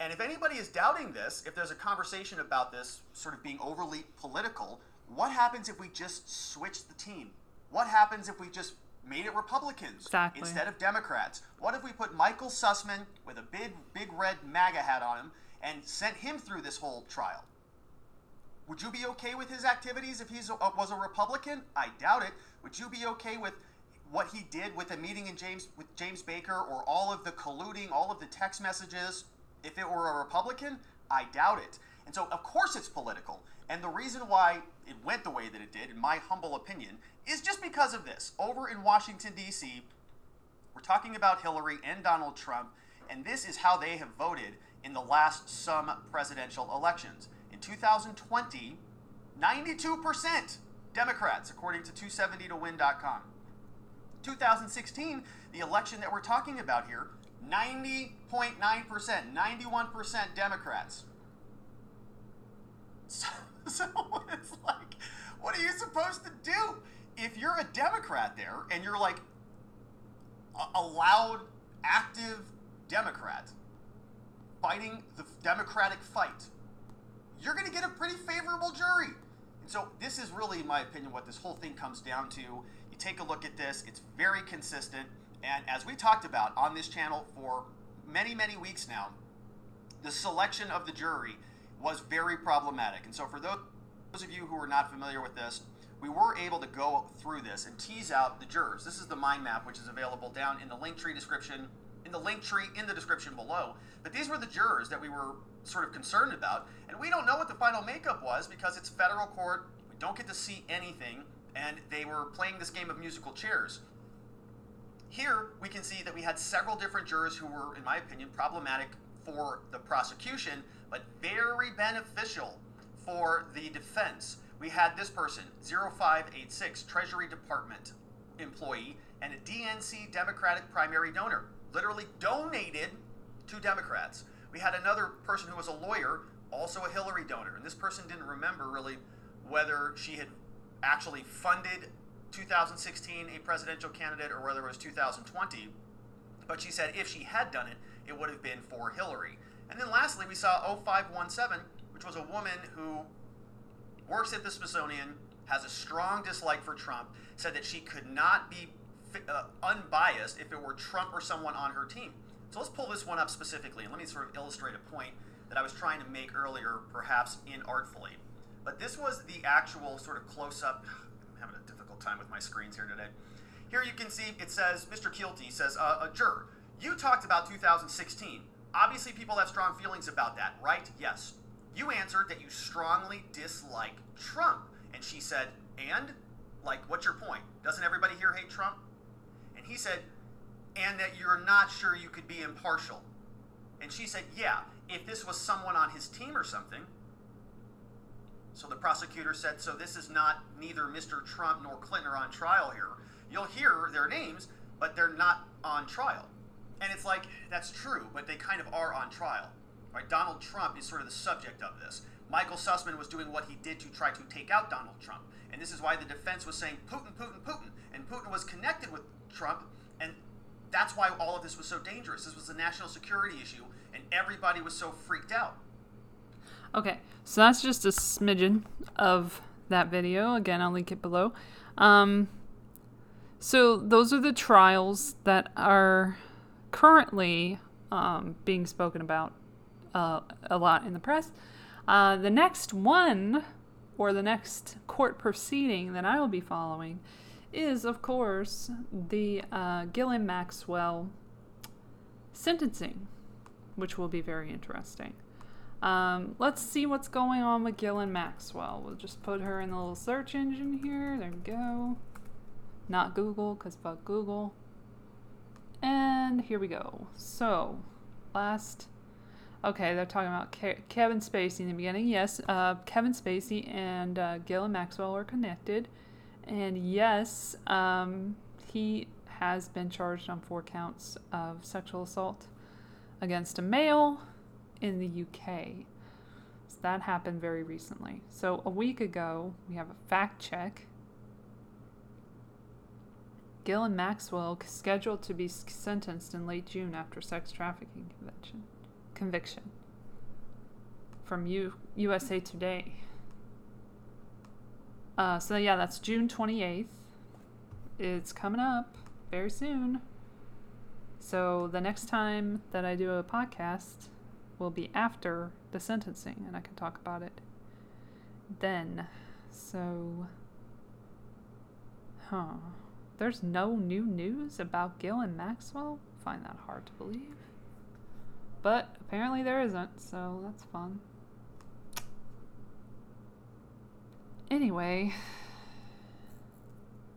And if anybody is doubting this, if there's a conversation about this sort of being overly political, what happens if we just switch the team? What happens if we just made it Republicans Exactly. instead of Democrats? What if we put Michael Sussman with a big, big red MAGA hat on him and sent him through this whole trial? Would you be okay with his activities if he uh, was a Republican? I doubt it. Would you be okay with what he did with the meeting in James with James Baker or all of the colluding, all of the text messages if it were a Republican? I doubt it. And so of course it's political. And the reason why it went the way that it did, in my humble opinion, is just because of this. Over in Washington, D.C., we're talking about Hillary and Donald Trump, and this is how they have voted in the last some presidential elections. In 2020, 92% Democrats, according to 270towin.com. 2016, the election that we're talking about here, 90.9%, 91% Democrats. [laughs] So, so it's like, what are you supposed to do? If you're a Democrat there and you're like a, a loud, active Democrat fighting the Democratic fight, you're going to get a pretty favorable jury. And so, this is really, in my opinion, what this whole thing comes down to. You take a look at this, it's very consistent. And as we talked about on this channel for many, many weeks now, the selection of the jury was very problematic. And so, for those of you who are not familiar with this, we were able to go through this and tease out the jurors. This is the mind map, which is available down in the link tree description, in the link tree in the description below. But these were the jurors that we were sort of concerned about, and we don't know what the final makeup was because it's federal court. We don't get to see anything, and they were playing this game of musical chairs. Here, we can see that we had several different jurors who were, in my opinion, problematic for the prosecution, but very beneficial for the defense. We had this person, 0586, Treasury Department employee, and a DNC Democratic primary donor, literally donated to Democrats. We had another person who was a lawyer, also a Hillary donor, and this person didn't remember really whether she had actually funded 2016 a presidential candidate or whether it was 2020. But she said if she had done it, it would have been for Hillary. And then lastly, we saw 0517, which was a woman who works at the Smithsonian, has a strong dislike for Trump, said that she could not be uh, unbiased if it were Trump or someone on her team. So let's pull this one up specifically, and let me sort of illustrate a point that I was trying to make earlier, perhaps inartfully. But this was the actual sort of close up. [sighs] I'm having a difficult time with my screens here today. Here you can see it says, Mr. Keilty says, uh, a juror, you talked about 2016. Obviously, people have strong feelings about that, right? Yes. You answered that you strongly dislike Trump. And she said, and? Like, what's your point? Doesn't everybody here hate Trump? He said, and that you're not sure you could be impartial. And she said, yeah, if this was someone on his team or something. So the prosecutor said, so this is not neither Mr. Trump nor Clinton are on trial here. You'll hear their names, but they're not on trial. And it's like, that's true, but they kind of are on trial. Right? Donald Trump is sort of the subject of this. Michael Sussman was doing what he did to try to take out Donald Trump. And this is why the defense was saying Putin, Putin, Putin. And Putin was connected with Trump. And that's why all of this was so dangerous. This was a national security issue. And everybody was so freaked out. Okay, so that's just a smidgen of that video. Again, I'll link it below. Um, so those are the trials that are currently um, being spoken about uh, a lot in the press. Uh, the next one, or the next court proceeding that I will be following, is, of course, the uh, Ghislaine Maxwell sentencing, which will be very interesting. Um, let's see what's going on with Ghislaine Maxwell. We'll just put her in the little search engine here. There we go. Not Google, because fuck Google. And here we go. So, last. Okay, they're talking about Ke- Kevin Spacey in the beginning. Yes, uh, Kevin Spacey and uh, Ghislaine Maxwell are connected. And yes, um, he has been charged on four counts of sexual assault against a male in the UK. So that happened very recently. So a week ago, we have a fact check. Ghislaine Maxwell scheduled to be sentenced in late June after sex trafficking conviction. Conviction. From U- USA Today. Uh, so yeah, that's June 28th. It's coming up very soon. So the next time that I do a podcast will be after the sentencing, and I can talk about it then. So, huh. There's no new news about Ghislaine Maxwell? Find that hard to believe. But apparently there isn't, so that's fun. Anyway,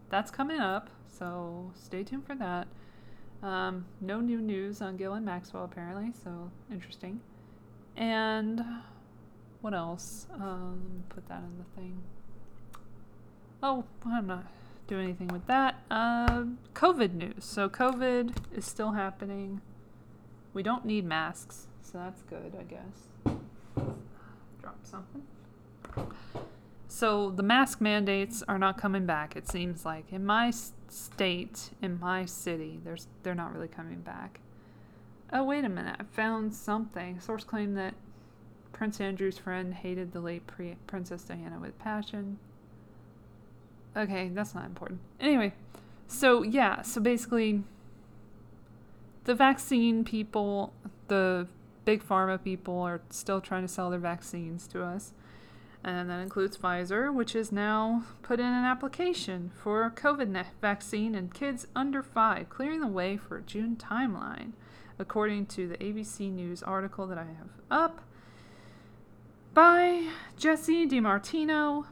that's coming up, so stay tuned for that. Um, no new news on Ghislaine Maxwell apparently, so interesting. And what else? Um, let me put that in the thing. Oh, I'm not doing anything with that. Uh, COVID news. So COVID is still happening. We don't need masks, so that's good, I guess. Drop something. So the mask mandates are not coming back. It seems like in my state, in my city, there's they're not really coming back. Oh wait a minute! I found something. Source claimed that Prince Andrew's friend hated the late pre- Princess Diana with passion. Okay, that's not important. Anyway, so yeah, so basically, the vaccine people, the big pharma people, are still trying to sell their vaccines to us. And that includes Pfizer, which has now put in an application for COVID vaccine in kids under five, clearing the way for a June timeline, according to the ABC News article that I have up by Jesse DiMartino,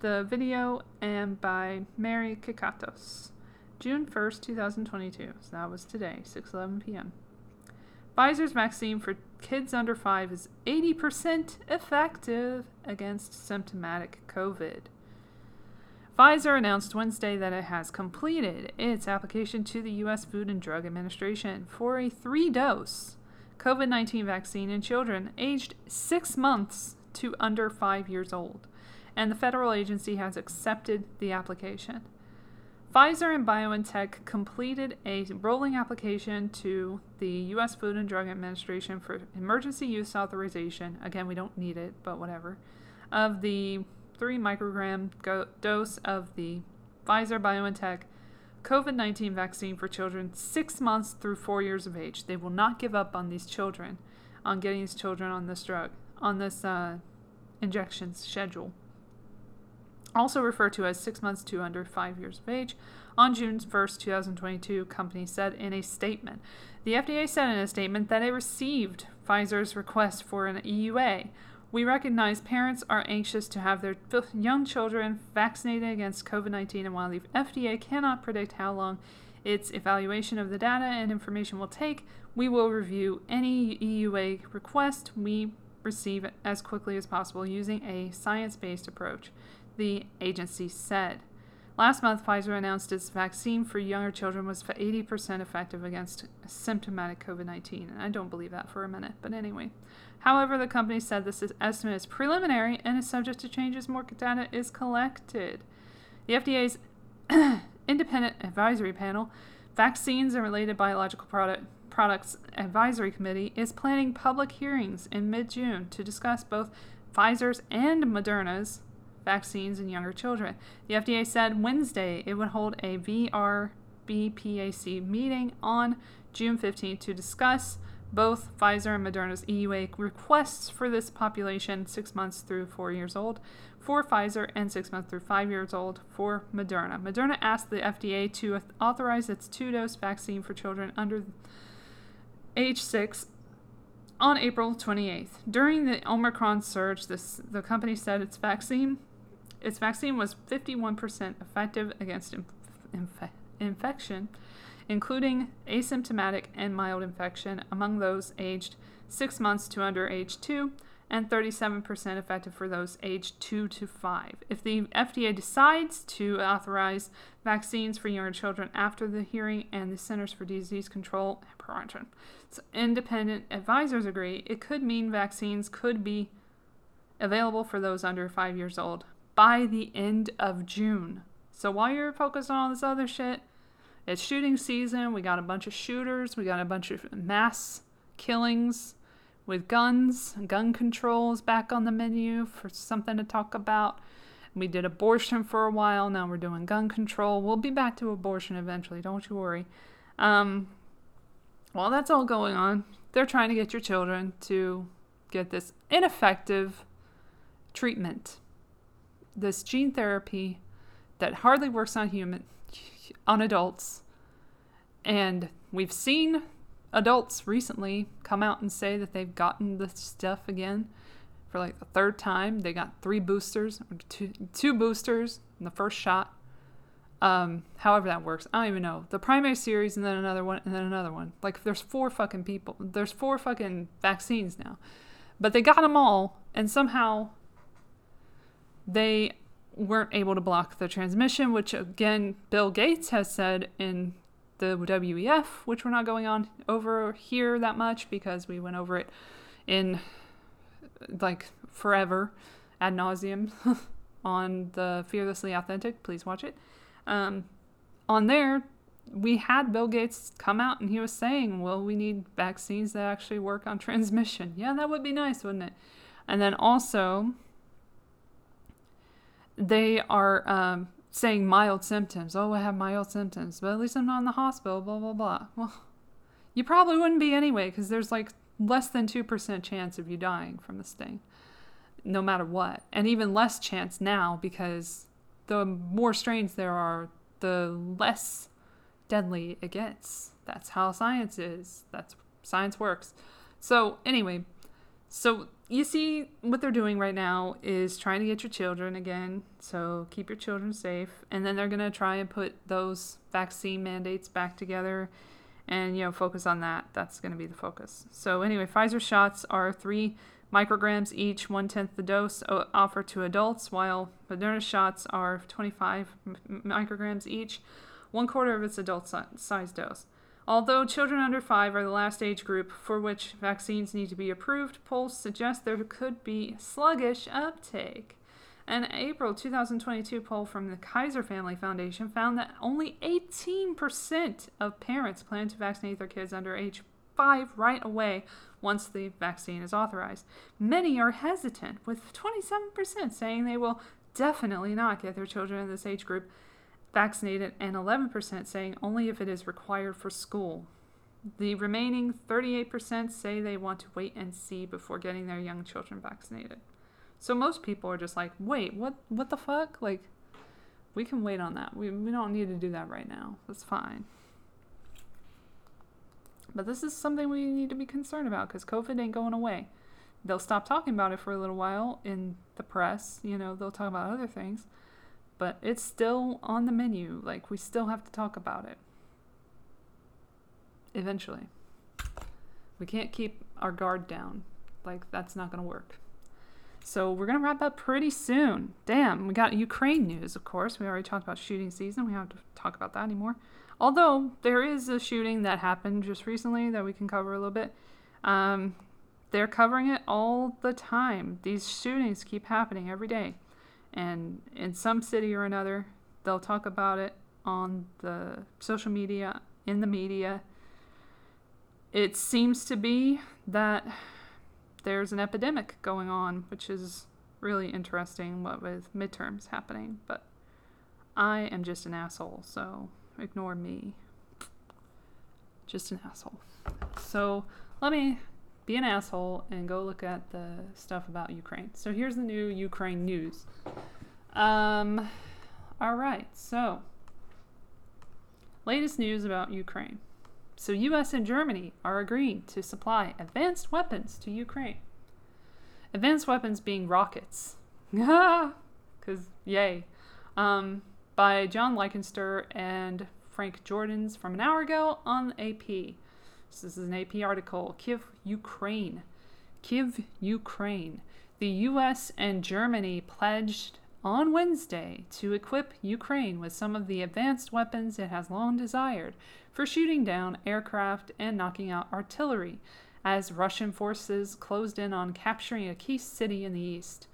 the video, and by Mary Kekatos. June 1st, 2022. So that was today, 6:11 p.m. Pfizer's vaccine for kids under 5 is 80% effective against symptomatic COVID. Pfizer announced Wednesday that it has completed its application to the U.S. Food and Drug Administration for a three dose COVID 19 vaccine in children aged six months to under five years old, and the federal agency has accepted the application. Pfizer and BioNTech completed a rolling application to the U.S. Food and Drug Administration for emergency use authorization. Again, we don't need it, but whatever. Of the 3 microgram go- dose of the Pfizer BioNTech COVID 19 vaccine for children 6 months through 4 years of age. They will not give up on these children, on getting these children on this drug, on this uh, injection schedule also referred to as six months to under five years of age. On June 1st, 2022, company said in a statement. The FDA said in a statement that it received Pfizer's request for an EUA. We recognize parents are anxious to have their young children vaccinated against COVID 19, and while the FDA cannot predict how long its evaluation of the data and information will take, we will review any EUA request we receive as quickly as possible using a science based approach the agency said. Last month, Pfizer announced its vaccine for younger children was 80% effective against symptomatic COVID 19. And I don't believe that for a minute, but anyway. However, the company said this is estimate is preliminary and is subject to change as more data is collected. The FDA's [clears throat] independent advisory panel, Vaccines and Related Biological Product, Products Advisory Committee, is planning public hearings in mid June to discuss both Pfizer's and Moderna's vaccines in younger children. The FDA said Wednesday it would hold a VRBPAC meeting on June 15th to discuss both Pfizer and Moderna's EUA requests for this population, six months through four years old, for Pfizer and six months through five years old for Moderna. Moderna asked the FDA to authorize its two dose vaccine for children under age six on April 28th. During the Omicron surge, this, the company said its vaccine its vaccine was 51% effective against inf- inf- infection, including asymptomatic and mild infection among those aged 6 months to under age 2, and 37% effective for those aged 2 to 5. If the FDA decides to authorize vaccines for younger children after the hearing and the Centers for Disease Control and Prevention, so independent advisors agree, it could mean vaccines could be available for those under 5 years old by the end of June. So while you're focused on all this other shit, it's shooting season. We got a bunch of shooters. We got a bunch of mass killings with guns. Gun controls back on the menu for something to talk about. We did abortion for a while. Now we're doing gun control. We'll be back to abortion eventually. Don't you worry. Um, while that's all going on, they're trying to get your children to get this ineffective treatment this gene therapy that hardly works on human on adults. And we've seen adults recently come out and say that they've gotten the stuff again for like the third time. They got three boosters two, two boosters in the first shot. Um, however that works i don't even know. The primary series and then another one and then another one. Like there's four fucking people there's four fucking vaccines now. But they got them all and somehow they weren't able to block the transmission, which again, Bill Gates has said in the WEF, which we're not going on over here that much because we went over it in like forever ad nauseum [laughs] on the Fearlessly Authentic. Please watch it. Um, on there, we had Bill Gates come out and he was saying, well, we need vaccines that actually work on [laughs] transmission. Yeah, that would be nice, wouldn't it? And then also, they are um, saying mild symptoms. Oh, I have mild symptoms, but at least I'm not in the hospital, blah, blah, blah. Well, you probably wouldn't be anyway, because there's like less than 2% chance of you dying from the sting, no matter what. And even less chance now, because the more strains there are, the less deadly it gets. That's how science is. That's science works. So, anyway, so you see what they're doing right now is trying to get your children again. So keep your children safe. And then they're going to try and put those vaccine mandates back together and, you know, focus on that. That's going to be the focus. So, anyway, Pfizer shots are three micrograms each, one tenth the dose offered to adults, while Moderna shots are 25 micrograms each, one quarter of its adult size dose. Although children under 5 are the last age group for which vaccines need to be approved, polls suggest there could be sluggish uptake. An April 2022 poll from the Kaiser Family Foundation found that only 18% of parents plan to vaccinate their kids under age 5 right away once the vaccine is authorized. Many are hesitant, with 27% saying they will definitely not get their children in this age group vaccinated, and 11% saying only if it is required for school. The remaining 38% say they want to wait and see before getting their young children vaccinated. So most people are just like, wait, what what the fuck? Like we can wait on that. We we don't need to do that right now. That's fine. But this is something we need to be concerned about because COVID ain't going away. They'll stop talking about it for a little while in the press. You know, they'll talk about other things but it's still on the menu. Like, we still have to talk about it. Eventually. We can't keep our guard down. Like, that's not going to work. So, we're going to wrap up pretty soon. Damn, we got Ukraine news, of course. We already talked about shooting season. We don't have to talk about that anymore. Although, there is a shooting that happened just recently that we can cover a little bit. Um, they're covering it all the time. These shootings keep happening every day and in some city or another, they'll talk about it on the social media, in the media. It seems to be that there's an epidemic going on, which is really interesting what with midterms happening, but I am just an asshole, so ignore me. Just an asshole. So let me be an asshole and go look at the stuff about Ukraine. So here's the new Ukraine news. Um, all right, so latest news about Ukraine. So, US and Germany are agreeing to supply advanced weapons to Ukraine. Advanced weapons being rockets. [laughs] Because, yay. Um, by John Leikenster and Frank Jordans from an hour ago on AP. So This is an AP article. Kiev, Ukraine. Kiev, Ukraine. The US and Germany pledged on Wednesday to equip Ukraine with some of the advanced weapons it has long desired for shooting down aircraft and knocking out artillery as Russian forces closed in on capturing a key city in the east.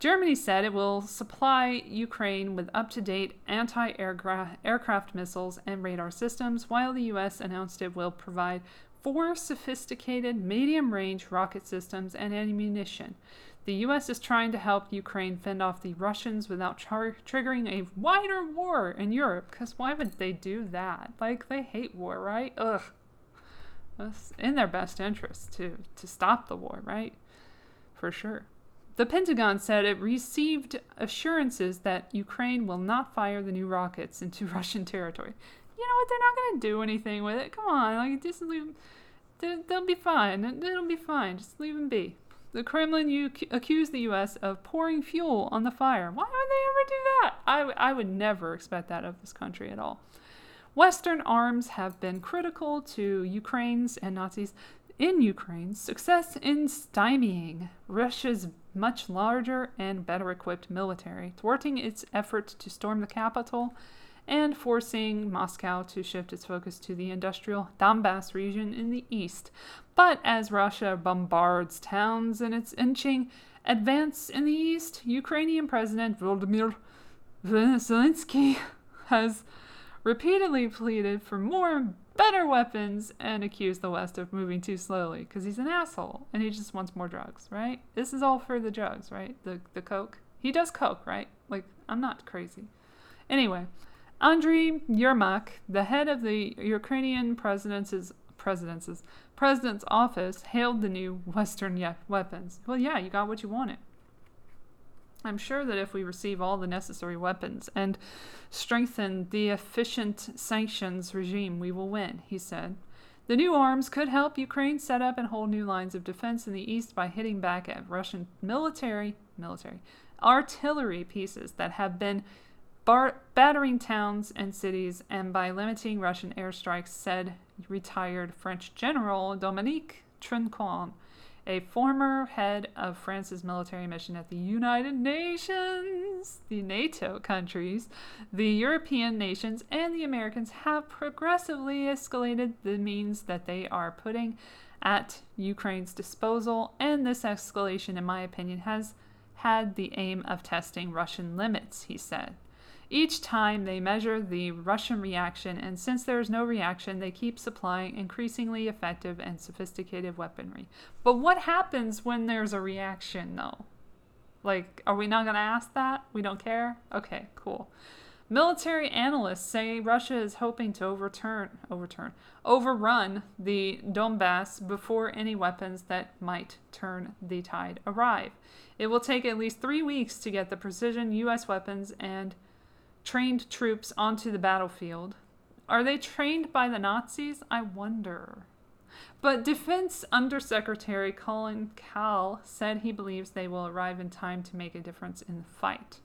Germany said it will supply Ukraine with up to date anti aircraft missiles and radar systems, while the U.S. announced it will provide four sophisticated medium range rocket systems and ammunition. The U.S. is trying to help Ukraine fend off the Russians without char- triggering a wider war in Europe, because why would they do that? Like, they hate war, right? Ugh. It's in their best interest to, to stop the war, right? For sure. The Pentagon said it received assurances that Ukraine will not fire the new rockets into [laughs] Russian territory. You know what? They're not going to do anything with it. Come on, like just leave. They'll be fine. It'll be fine. Just leave them be. The Kremlin u- accused the U.S. of pouring fuel on the fire. Why would they ever do that? I, I would never expect that of this country at all. Western arms have been critical to Ukraine's and Nazis in Ukraine's success in stymieing Russia's much larger and better equipped military, thwarting its efforts to storm the capital and forcing Moscow to shift its focus to the industrial Donbass region in the east. But as Russia bombards towns in its inching advance in the east, Ukrainian President Volodymyr Zelensky has repeatedly pleaded for more better weapons and accused the West of moving too slowly because he's an asshole and he just wants more drugs, right? This is all for the drugs, right? The the coke. He does coke, right? Like I'm not crazy. Anyway, Andriy Yermak, the head of the Ukrainian president's president's president's office, hailed the new Western weapons. Well, yeah, you got what you wanted. I'm sure that if we receive all the necessary weapons and strengthen the efficient sanctions regime, we will win, he said. The new arms could help Ukraine set up and hold new lines of defense in the east by hitting back at Russian military military artillery pieces that have been bar- battering towns and cities and by limiting Russian airstrikes, said retired French General Dominique Trinquand a former head of France's military mission at the United Nations. The NATO countries, the European nations, and the Americans have progressively escalated the means that they are putting at Ukraine's disposal, and this escalation, in my opinion, has had the aim of testing Russian limits, he said. Each time they measure the Russian reaction, and since there is no reaction, they keep supplying increasingly effective and sophisticated weaponry. But what happens when there's a reaction, though? Like, are we not going to ask that? We don't care? Okay, cool. Military analysts say Russia is hoping to overturn, overturn, overrun the Donbass before any weapons that might turn the tide arrive. It will take at least three weeks to get the precision U.S. weapons and trained troops onto the battlefield. Are they trained by the Nazis? I wonder. But Defense Undersecretary Colin Kahl said he believes they will arrive in time to make a difference in the fight.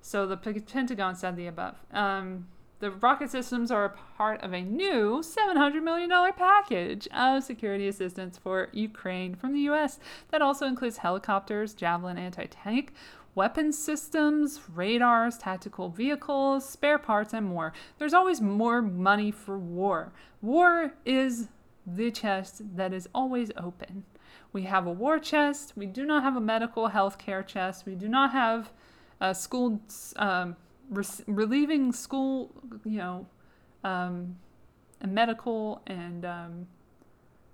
So the Pentagon said the above. Um, the rocket systems are a part of a new $700 million package of security assistance for Ukraine from the U.S. that also includes helicopters, Javelin anti tank weapons systems, radars, tactical vehicles, spare parts, and more. There's always more money for war. War is the chest that is always open. We have a war chest. We do not have a medical health care chest. We do not have a school um, re- relieving school, you know, um, medical and um,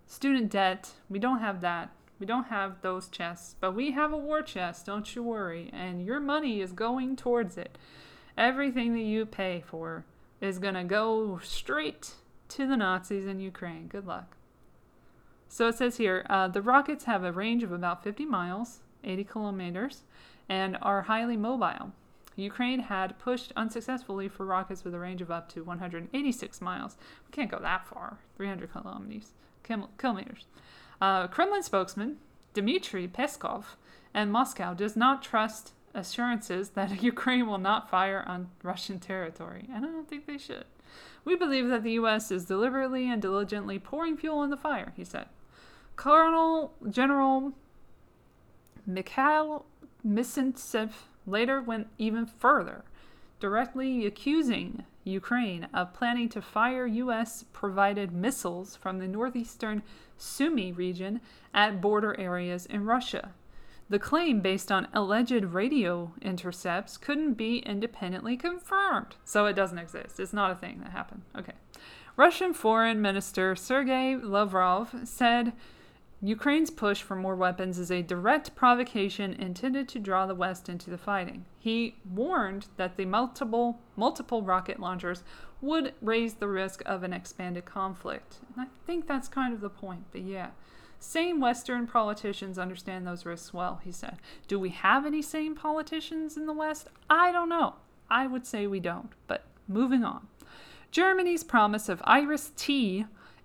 student debt. We don't have that. We don't have those chests, but we have a war chest, don't you worry, and your money is going towards it. Everything that you pay for is going to go straight to the Nazis in Ukraine. Good luck. So it says here uh, the rockets have a range of about 50 miles, 80 kilometers, and are highly mobile. Ukraine had pushed unsuccessfully for rockets with a range of up to 186 miles. We can't go that far, 300 kilometers. kilometers. Uh, Kremlin spokesman Dmitry Peskov and Moscow does not trust assurances that [laughs] Ukraine will not fire on Russian territory, and I don't think they should. We believe that the U.S. is deliberately and diligently pouring fuel on the fire, he said. Colonel General Mikhail Mizintsev later went even further, directly accusing Ukraine of planning to fire U.S. provided missiles from the northeastern Sumy region at border areas in Russia. The claim, based on alleged radio intercepts, couldn't be independently confirmed. So it doesn't exist. It's not a thing that happened. Okay. Russian Foreign Minister Sergei Lavrov said Ukraine's push for more weapons is a direct provocation intended to draw the West into the fighting. He warned that the multiple multiple rocket launchers would raise the risk of an expanded conflict. And I think that's kind of the point, but yeah. Sane Western politicians understand those risks well, he said. Do we have any sane politicians in the West? I don't know. I would say we don't, but moving on. Germany's promise of Iris T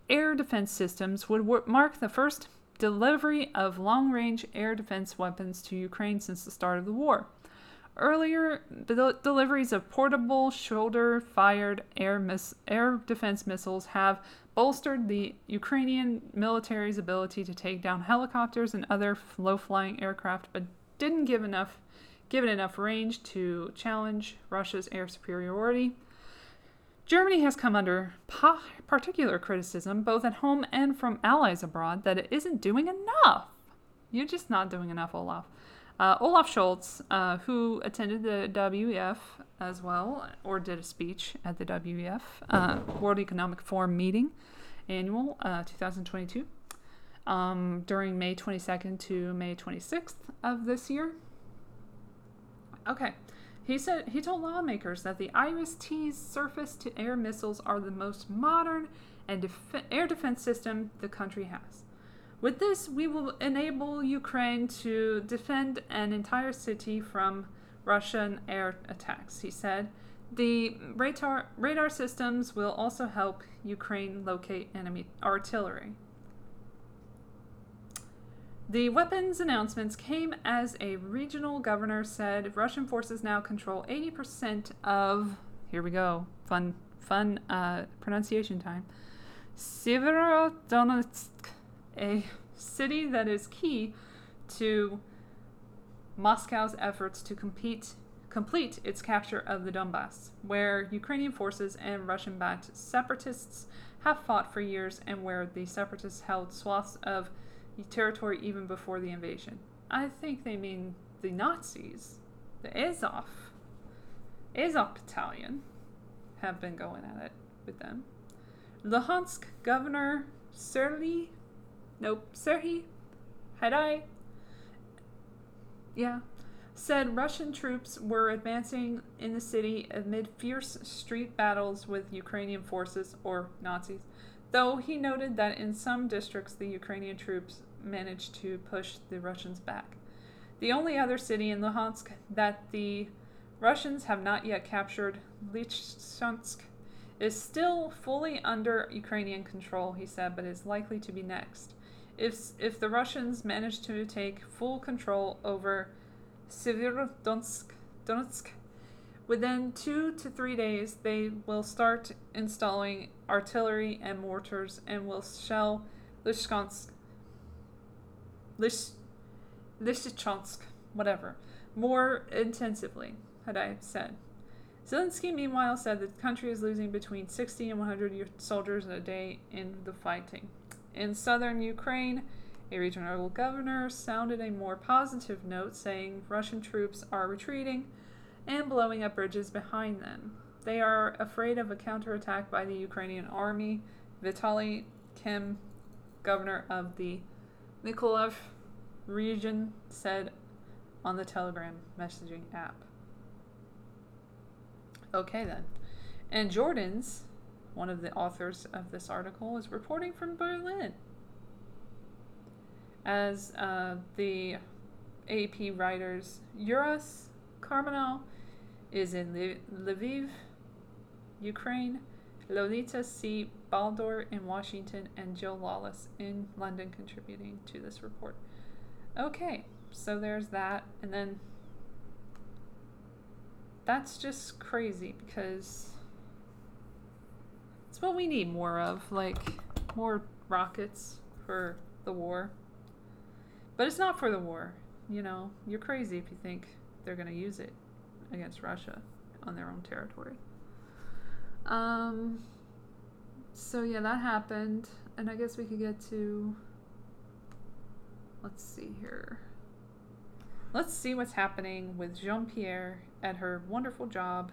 air defense systems would mark the first delivery of long range air defense weapons to Ukraine since the start of the war. earlier the deliveries of portable shoulder-fired air miss- air defense missiles have bolstered the Ukrainian military's ability to take down helicopters and other low-flying aircraft, but didn't give enough give it enough range to challenge Russia's air superiority. Germany has come under particular criticism, both at home and from allies abroad, that it isn't doing enough. You're just not doing enough, Olaf. Uh, Olaf Scholz, uh, who attended the WEF as well, or did a speech at the WEF, uh, World Economic Forum meeting, annual uh, 2022, um, during May 22nd to May 26th of this year. Okay. He said he told lawmakers that the IRIS-T's surface-to-air missiles are the most modern and def- air defense system the country has. With this, we will enable Ukraine to defend an entire city from Russian air attacks, he said. The radar, radar systems will also help Ukraine locate enemy artillery. The weapons announcements came as a regional governor said Russian forces now control 80% of, here we go, fun, fun uh, pronunciation time, Severodonetsk, a city that is key to Moscow's efforts to compete, complete its capture of the Donbass, where Ukrainian forces and Russian backed separatists have fought for years and where the separatists held swaths of territory even before the invasion. I think they mean the Nazis, the Azov, Azov battalion, have been going at it with them. Luhansk governor Serhiy, nope, Serhiy Haidai, yeah, said Russian troops were advancing in the city amid fierce street battles with Ukrainian forces or Nazis, though he noted that in some districts the Ukrainian troops managed to push the Russians back. The only other city in Luhansk that the Russians have not yet captured, Lysychansk, is still fully under Ukrainian control, he said, but is likely to be next. If, if the Russians manage to take full control over Severodonetsk, Donetsk, within two to three days, they will start installing artillery and mortars and will shell Lysychansk Lysychansk, whatever, more intensively, Haidai said. Zelensky, meanwhile, said the country is losing between 60 and 100 soldiers a day in the fighting. In southern Ukraine, a regional governor sounded a more positive note, saying Russian troops are retreating and blowing up bridges behind them. They are afraid of a counterattack by the Ukrainian army. Vitaly Kim, governor of the Mykolaiv region, said on the Telegram messaging app. Okay, then. And Jordans, one of the authors of this article, is reporting from Berlin. As uh, the AP writers, Yuras Karmanau is in Lviv, Ukraine, Lolita C. Baldor in Washington, and Jill Lawless in London contributing to this report. Okay, so there's that. And then that's just crazy because it's what we need more of like more rockets for the war. But it's not for the war. You know, you're crazy if you think they're going to use it against Russia on their own territory. Um, so yeah, that happened, and I guess we could get to. Let's see here. Let's see what's happening with Jean Pierre at her wonderful job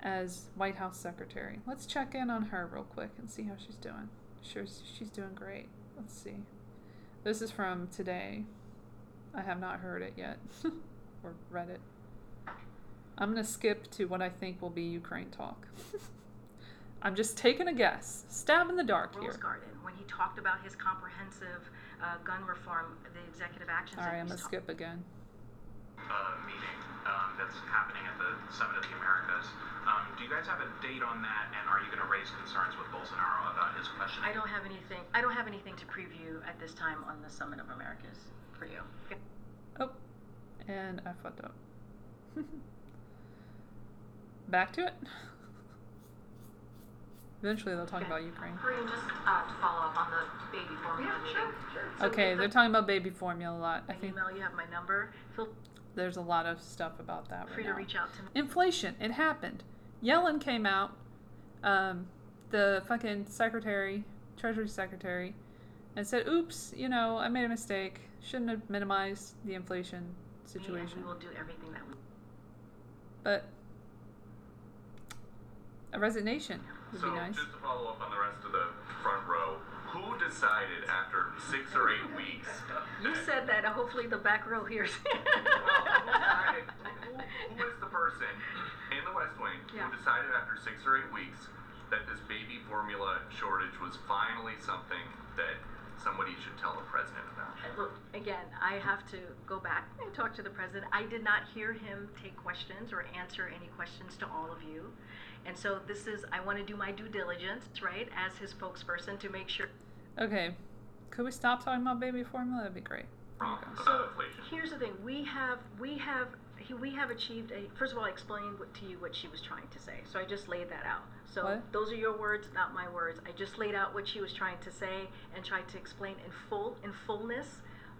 as White House Secretary. Let's check in on her real quick and see how she's doing. Sure, she's doing great. Let's see. This is from today. I have not heard it yet [laughs] or read it. I'm going to skip to what I think will be Ukraine talk. [laughs] I'm just taking a guess. Stab in the dark Rose here. Garden, when he talked about his comprehensive uh, gun reform, the executive actions. All that right, I'm going to ta- skip again. uh, meeting um, that's happening at the Summit of the Americas. Um, do you guys have a date on that, and are you going to raise concerns with Bolsonaro about his question? I don't have anything. I don't have anything to preview at this time on the Summit of Americas for you. Oh, and I fucked up. [laughs] Back to it. Eventually, they'll talk about Ukraine. Karine, just uh, to follow up on the baby formula meeting. So Okay, the- they're talking about baby formula a lot. I think email, you have my number. Feel there's a lot of stuff about that free right to now. reach out to me. Inflation. It happened. Yellen came out, um, the fucking secretary, Treasury Secretary, and said, "Oops, you know, I made a mistake. Shouldn't have minimized the inflation And situation." we will do everything that we. But a resignation would So be nice. just to follow up on the rest of the front row, who decided after six or eight weeks? You that- said that. Hopefully, the back row hears. Well, who decided? Who, who is the person in the West Wing Yeah. who decided after six or eight weeks that this baby formula shortage was finally something that somebody should tell the president about? Look, again, I have to go back and talk to the president. I did not hear him take questions or answer any questions to all of you. And so this is, I want to do my due diligence, right, as his spokesperson to make sure. Okay, could we stop talking about baby formula? That'd be great. Wrong Okay. about. Here's the thing: we have, we have, he, we have achieved a. First of all, I explained what, to you what she was trying to say, so I just laid that out. So What? those are your words, not my words. I just laid out what she was trying to say and tried to explain in full, in fullness,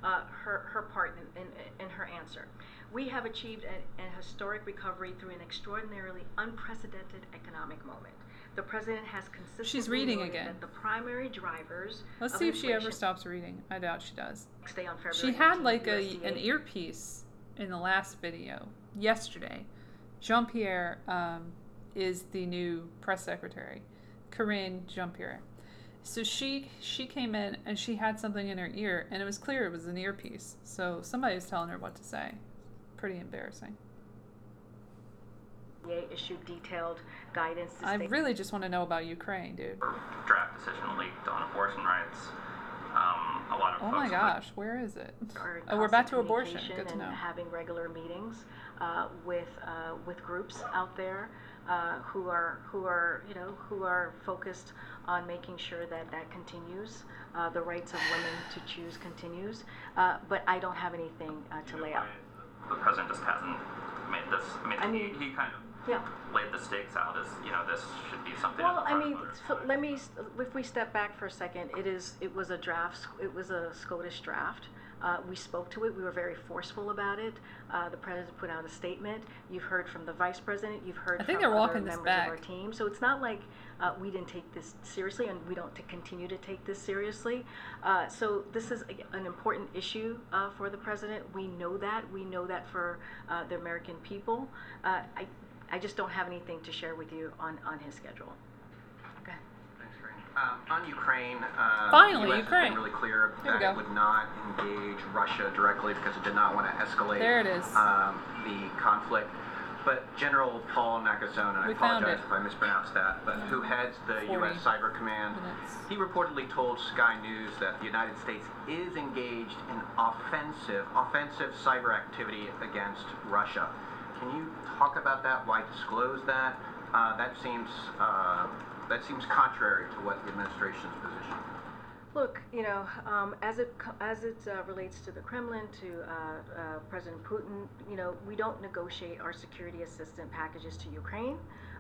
uh, her her part in, in, in her answer. We have achieved an, historic recovery through an extraordinarily unprecedented economic moment. The president has consistently She's reading again. that the primary drivers. Let's see if she ever stops reading. I doubt she does. Day on February She had like a an earpiece in the last video yesterday. Jean Pierre um, is the new press secretary, Karine Jean Pierre. So she she came in and she had something in her ear, and it was clear it was an earpiece. So somebody was telling her what to say. Pretty embarrassing. USDA issued detailed guidance to I state really just want to know about Ukraine, dude. draft decision leaked on abortion rights. Um, a lot of Oh folks my would- gosh, where is it? [laughs] Oh, we're back to abortion. Good to know. having regular meetings uh, with uh, with groups out there uh, who are who are you know who are focused on making sure that that continues. Uh, the rights of women to choose continues, uh, but I don't have anything uh, to lay out. The president just hasn't made this. I mean, I mean- he, he kind of Yeah. laid the stakes out as you know this should be something. Well, I mean, so let me, if we step back for a second, it is, it was a draft, it was a Scottish draft. Uh, we spoke to it, we were very forceful about it. Uh, the president put out a statement. You've heard from the vice president, you've heard I think from they're walking this members of our team. So it's not like uh, we didn't take this seriously and we don't t- continue to take this seriously. Uh, so this is a, an important issue uh, for the president. We know that. We know that for uh, the American people. Uh, I, I just don't have anything to share with you on, on his schedule. Okay. Thanks, Karine. Um, on Ukraine, uh, Finally, the US Ukraine. really clear Here that it would not engage Russia directly because it did not want to escalate There it is. Um, the conflict. But General Paul and I We found apologize if I mispronounced that, but who heads the U.S. Cyber Command, minutes. he reportedly told Sky News that the United States is engaged in offensive, offensive cyber activity against Russia. Can you talk about that? Why disclose that? Uh, that seems uh, that seems contrary to what the administration's position. Look, you know, um, as it as it uh, relates to the Kremlin, to uh, uh, President Putin, you know, we don't negotiate our security assistance packages to Ukraine.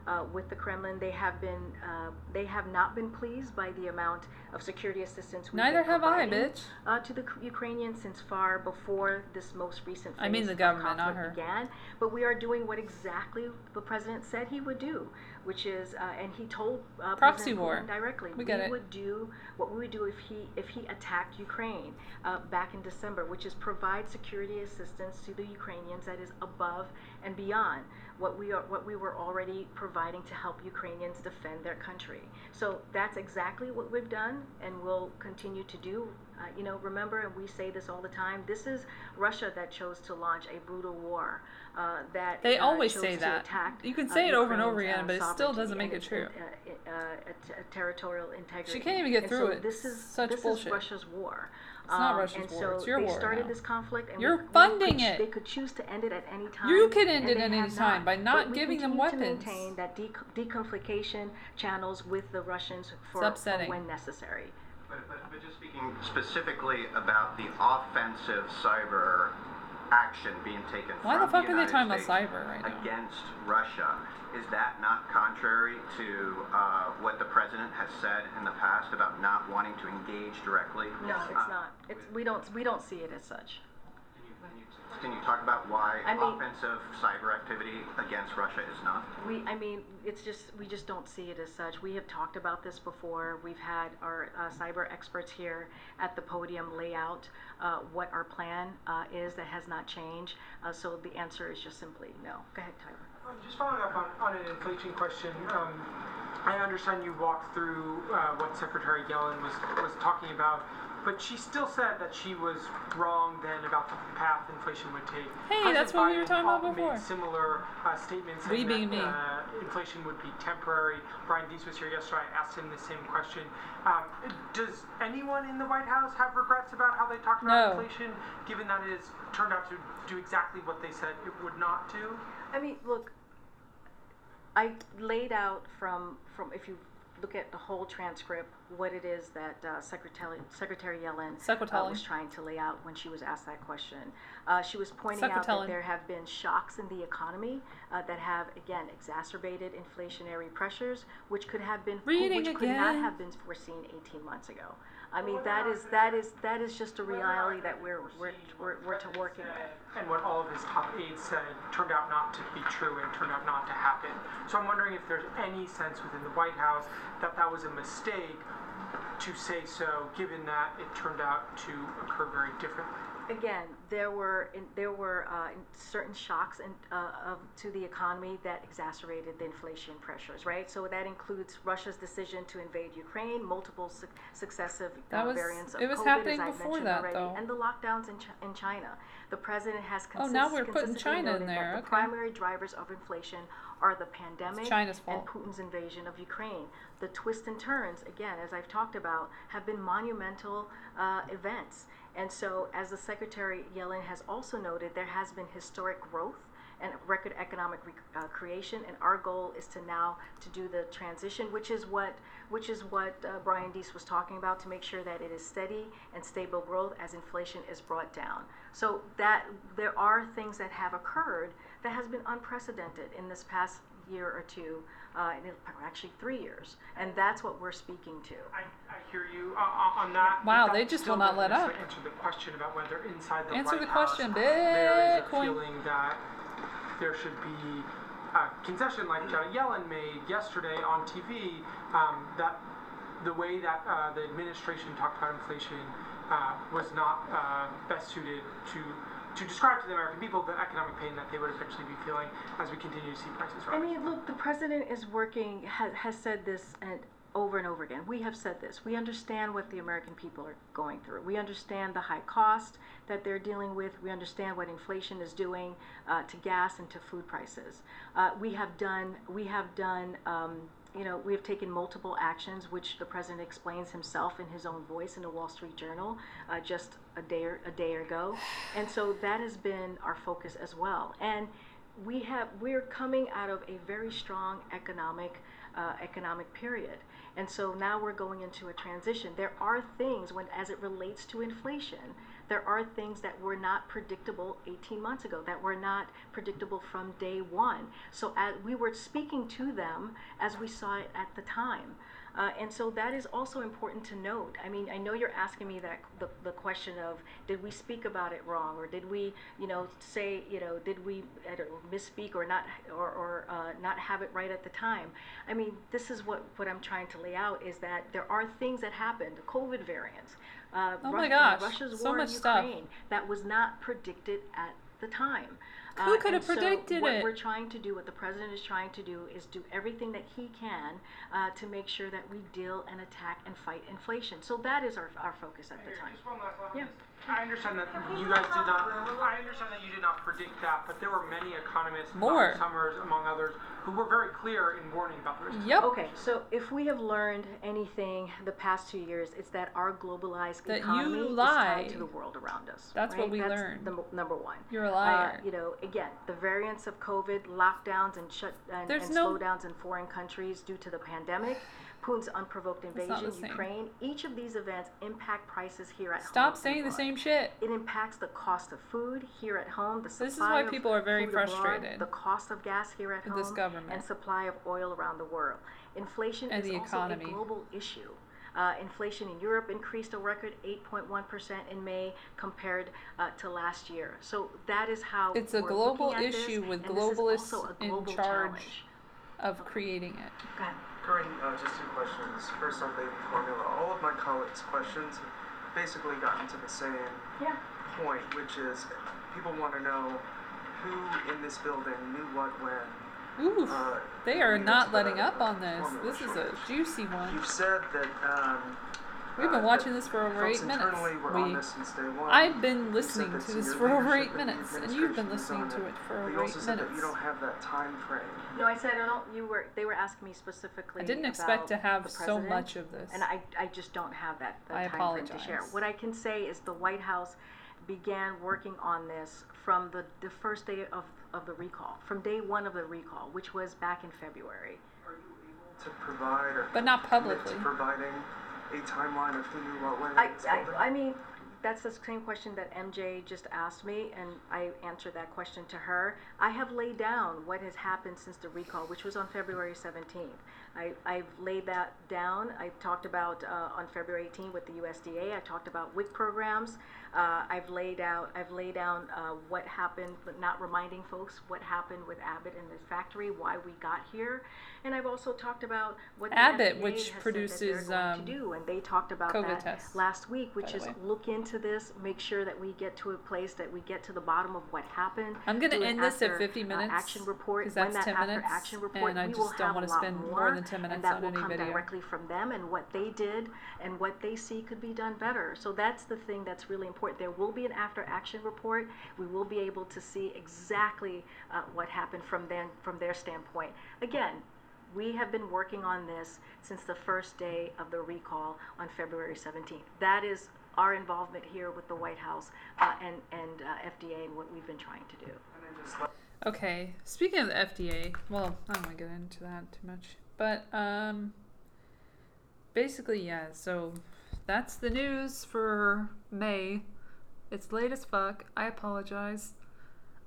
Uh, with the Kremlin, they have been uh, they have not been pleased by the amount of security assistance. we've Neither been have I, bitch. Uh, to the Ukrainians since far before this most recent. I mean the of government, not conflict her. began. But we are doing what exactly the president said he would do, which is, uh, and he told uh, Proxy President war. Putin directly, We it. would do what we would do if he if he attacked Ukraine uh, back in December, which is provide security assistance to the Ukrainians that is above and beyond what we are what we were already providing to help Ukrainians defend their country. So that's exactly what we've done and we'll continue to do. Uh, you know, remember, and we say this all the time. This is Russia that chose to launch a brutal war. Uh, that They uh, always chose say that. attack, You can uh, say it over and over again, uh, but it still doesn't make it true. uh, uh, territorial integrity. She can't even get And through so it. This is Such this bullshit. is Russia's war. It's not Um, Russia's and war, So it's your they war started now. this conflict, and You're we, we funding could, it. They could choose to end it at any time. You can end it at any have time by not But we giving them continue weapons. To maintain that de- deconfliction channels with the Russians for, It's for when necessary. But, but, but just speaking specifically about the offensive cyber action being taken Why from the fuck are they United talking about States cyber right now? against Russia. Is that not contrary to uh, what the president has said in the past about not wanting to engage directly? No, Uh, it's not. It's, we don't, we don't see it as such. Can you talk about why I mean- offensive cyber activity against Russia is not? We, I mean, it's just, we just don't see it as such. We have talked about this before. We've had our uh, cyber experts here at the podium lay out uh, what our plan uh, is that has not changed. Uh, so the answer is just simply no. Go ahead, Tyler. Um, Just following up on, on an inflation question, um, I understand you walked through uh, what Secretary Yellen was, was talking about, but she still said that she was wrong then about the path inflation would take. Hey, President that's what we were talking about al- before. Made similar uh, statements We saying being that me. uh, inflation would be temporary. Brian Deese was here yesterday. I asked him the same question. Um, does anyone in the White House have regrets about how they talked about No. inflation, given that it has turned out to do exactly what they said it would not do? I mean, look, I laid out from, from, if you look at the whole transcript, what it is that uh, Secretary, Secretary Yellen uh, Secretary. was trying to lay out when she was asked that question. Uh, she was pointing out Secretary. that there have been shocks in the economy uh, that have, again, exacerbated inflationary pressures, which could have been, Reading which could not again. have been foreseen 18 months ago. I mean, that is, that is, that is just a reality that we're, we're, we're, to working with. and what all of his top aides said turned out not to be true and turned out not to happen. So I'm wondering if there's any sense within the White House that that was a mistake to say so, given that it turned out to occur very differently. Again, there were in, there were uh, in certain shocks in, uh, of, to the economy that exacerbated the inflation pressures, right? So that includes Russia's decision to invade Ukraine, multiple su- successive uh, was- variants of it was COVID, happening as I before mentioned that, already, though. and the lockdowns in, Ch- in China. The president has Oh, now we're putting China in there, that the primary drivers of inflation are the pandemic and. Putin's invasion of Ukraine. The twists and turns, again, as I've talked about, have been monumental uh, events. And so, as the Secretary Yellen has also noted, there has been historic growth and record economic re- uh, creation, and our goal is to now to do the transition, which is what which is what uh, Brian Deese was talking about, to make sure that it is steady and stable growth as inflation is brought down. So that there are things that have occurred that has been unprecedented in this past year or two, uh, and it- actually three years, and that's what we're speaking to. I, I hear you uh, on that. Wow, but they just will not let up. Answer the question about whether inside the Answer White the House question, there is a feeling that there should be a concession like Janet Yellen made yesterday on TV um, that the way that uh, the administration talked about inflation uh, was not uh, best suited to to describe to the American people the economic pain that they would eventually be feeling as we continue to see prices rise. I mean, look, the president is working, has, has said this and over and over again. We have said this. We understand what the American people are going through. We understand the high cost that they're dealing with. We understand what inflation is doing uh, to gas and to food prices. Uh, we have done, we have done, um, you know, we have taken multiple actions, which the president explains himself in his own voice in the Wall Street Journal uh, just a day or, a day ago, and so that has been our focus as well. And we have we're coming out of a very strong economic uh, economic period, and so now we're going into a transition. There are things when, as it relates to inflation, there are things that were not predictable 18 months ago, that were not predictable from day one. So as we were speaking to them as we saw it at the time. Uh, and so that is also important to note. I mean, I know you're asking me that the, the question of did we speak about it wrong, or did we, you know, say, you know, did we know, misspeak or not, or, or uh, not have it right at the time? I mean, this is what what I'm trying to lay out is that there are things that happened, the COVID variants, uh, Oh my Rus- gosh, Russia's so war much in stuff. Ukraine that was not predicted at the time. Uh, Who could and have predicted so what it? we're trying to do, what the president is trying to do, is do everything that he can uh, to make sure that we deal and attack and fight inflation. So that is our, our focus at the time. Just one last. Yeah. I understand that you guys did not. I understand that you did not predict that, but there were many economists, More. Dr. Summers among others, who were very clear in warning about the risks. Yep. Okay, so if we have learned anything the past two years, it's that our globalized That you economy is lied. tied to the world around us. That's what right? we That's learned. The, number one. You're a Uh, liar. you know, again, the variants of COVID, lockdowns and shut and, There's and no- slowdowns in foreign countries due to the pandemic Putin's unprovoked invasion. Ukraine. Each of these events impact prices here at home. Stop saying the same shit. It impacts the cost of food here at home, the supply This is why of people are very food abroad, the cost of gas here at with home, this government. and supply of oil around the world. Inflation And is also economy. a global issue. Uh, inflation in Europe increased a record 8.1% in May compared uh, to last year. So that is how It's a global looking at this, issue with this is globalists in charge challenge. of creating it. Uh, just two questions. First on baby formula. All of my colleagues' questions have basically gotten to the same Yeah. point, which is people want to know who in this building knew what when. Ooh, Uh, they are not letting up on this. This is a juicy one. You've said that um, We've been watching this for over eight minutes. internally were on We, this since day one. I've been listening to this for over eight minutes, and you've been listening to it for over eight minutes. you don't have that time frame. No, I said I don't. You were. They were asking me specifically. I didn't expect to have so much of this. and I, I just don't have that, that I time frame to share. What I can say is the White House began working on this from the, the first day of, of the recall, from day one of the recall, which was back in February. to provide or But not publicly. to providing a timeline of who knew what when. I, I. I mean, that's the same question that MJ just asked me, and I answered that question to her. I have laid down what has happened since the recall, which was on February 17th. I, I've laid that down. I talked about uh, on February 18th with the USDA. I talked about WIC programs. Uh, I've laid out. I've laid down uh, what happened, but not reminding folks what happened with Abbott and the factory, why we got here, and I've also talked about what Abbott, which has said that produces, going um, to do, and they talked about COVID that tests, last week, which is way. look into this, make sure that we get to a place that we get to the bottom of what happened. I'm gonna end this at after, 50 uh, minutes, action report. that's that 10 after minutes, action report, and I just don't wanna spend more more, than 10 minutes and that on will any come video. directly from them and what they did and what they see could be done better. So that's the thing that's really important. There will be an after action report. We will be able to see exactly uh, what happened from then from their standpoint. Again, we have been working on this since the first day of the recall on February 17th. That is our involvement here with the White House uh, and, and uh, FDA and what we've been trying to do. Okay, speaking of the FDA, well, I don't want to get into that too much, but um, basically, yeah. So that's the news for May. It's late as fuck. I apologize.